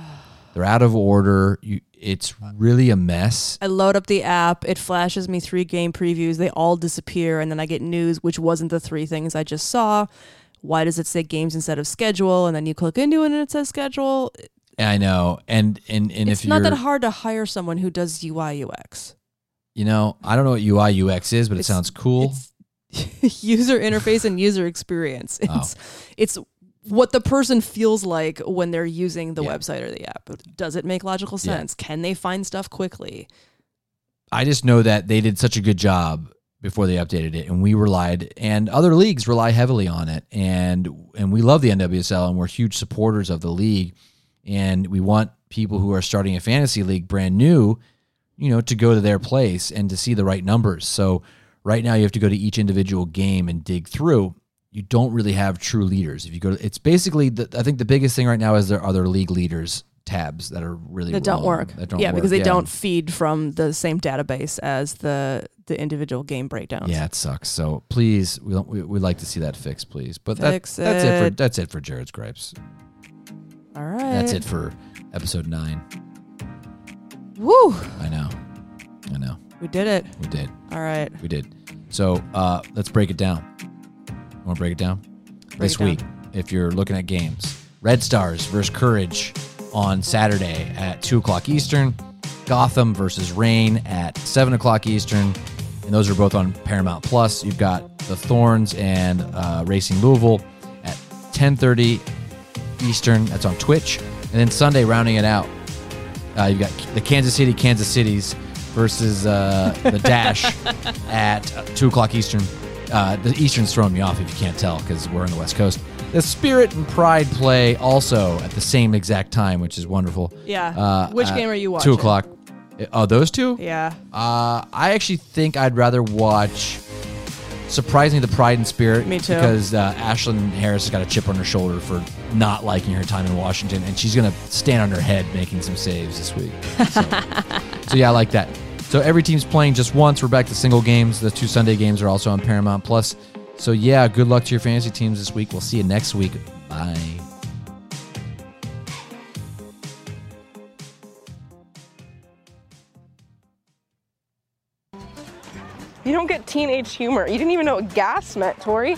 [SPEAKER 2] They're out of order. You, it's really a mess.
[SPEAKER 1] I load up the app. It flashes me three game previews. They all disappear, and then I get news, which wasn't the three things I just saw. Why does it say games instead of schedule? And then you click into it and it says schedule.
[SPEAKER 2] I know. And and and
[SPEAKER 1] it's
[SPEAKER 2] if
[SPEAKER 1] not that hard to hire someone who does UI UX.
[SPEAKER 2] you know, I don't know what UI UX is, but it sounds cool.
[SPEAKER 1] It's (laughs) user interface and user experience.
[SPEAKER 2] Oh.
[SPEAKER 1] It's it's what the person feels like when they're using the
[SPEAKER 2] Yeah.
[SPEAKER 1] website or the app. Does it make logical
[SPEAKER 2] Yeah.
[SPEAKER 1] sense? Can they find stuff quickly?
[SPEAKER 2] I just know that they did such a good job before they updated it, and we relied, and other leagues rely heavily on it, and and we love the NWSL, and we're huge supporters of the league, and we want people who are starting a fantasy league brand new, you know, to go to their place and to see the right numbers. So right now, you have to go to each individual game and dig through. You don't really have true leaders. If you go, to, it's basically the, I think the biggest thing right now is there are other league leaders tabs that are really
[SPEAKER 1] That don't work.
[SPEAKER 2] That don't
[SPEAKER 1] yeah,
[SPEAKER 2] work.
[SPEAKER 1] because they
[SPEAKER 2] Yeah.
[SPEAKER 1] don't feed from the same database as the the individual game breakdowns.
[SPEAKER 2] Yeah, it sucks. So please, we don't, we we'd like to see that fixed, please. But that,
[SPEAKER 1] Fix
[SPEAKER 2] that's it for that's it for Jared's gripes.
[SPEAKER 1] All right.
[SPEAKER 2] That's it for episode nine.
[SPEAKER 1] Woo!
[SPEAKER 2] I know, I know,
[SPEAKER 1] We did it.
[SPEAKER 2] we did,
[SPEAKER 1] All right.
[SPEAKER 2] we did. So uh, let's break it down. Want to break it down? this
[SPEAKER 1] it down.
[SPEAKER 2] week, if you're looking at games, Red Stars versus Courage on Saturday at two o'clock Eastern. Gotham versus Rain at seven o'clock Eastern, and those are both on Paramount Plus. You've got the Thorns and uh, Racing Louisville at ten thirty Eastern. That's on Twitch. And then Sunday, rounding it out, uh, you've got the Kansas City, Kansas Cities versus uh, the Dash (laughs) at uh, 2 o'clock Eastern. Uh, the Eastern's throwing me off if you can't tell because we're on the West Coast. The Spirit and Pride play also at the same exact time, which is wonderful.
[SPEAKER 1] Yeah.
[SPEAKER 2] Uh,
[SPEAKER 1] Which
[SPEAKER 2] at
[SPEAKER 1] game are you watching?
[SPEAKER 2] 2 o'clock. Oh, those two?
[SPEAKER 1] Yeah.
[SPEAKER 2] Uh, I actually think I'd rather watch. Surprisingly, the Pride and Spirit.
[SPEAKER 1] Me too.
[SPEAKER 2] Because uh, Ashlyn Harris has got a chip on her shoulder for not liking her time in Washington, and she's gonna stand on her head making some saves this week. So, (laughs) so yeah, I like that. So every team's playing just once. We're back to single games. The two Sunday games are also on Paramount Plus. So yeah, good luck to your fantasy teams this week. We'll see you next week. Bye.
[SPEAKER 4] You don't get teenage humor. You didn't even know what gas meant, Tori.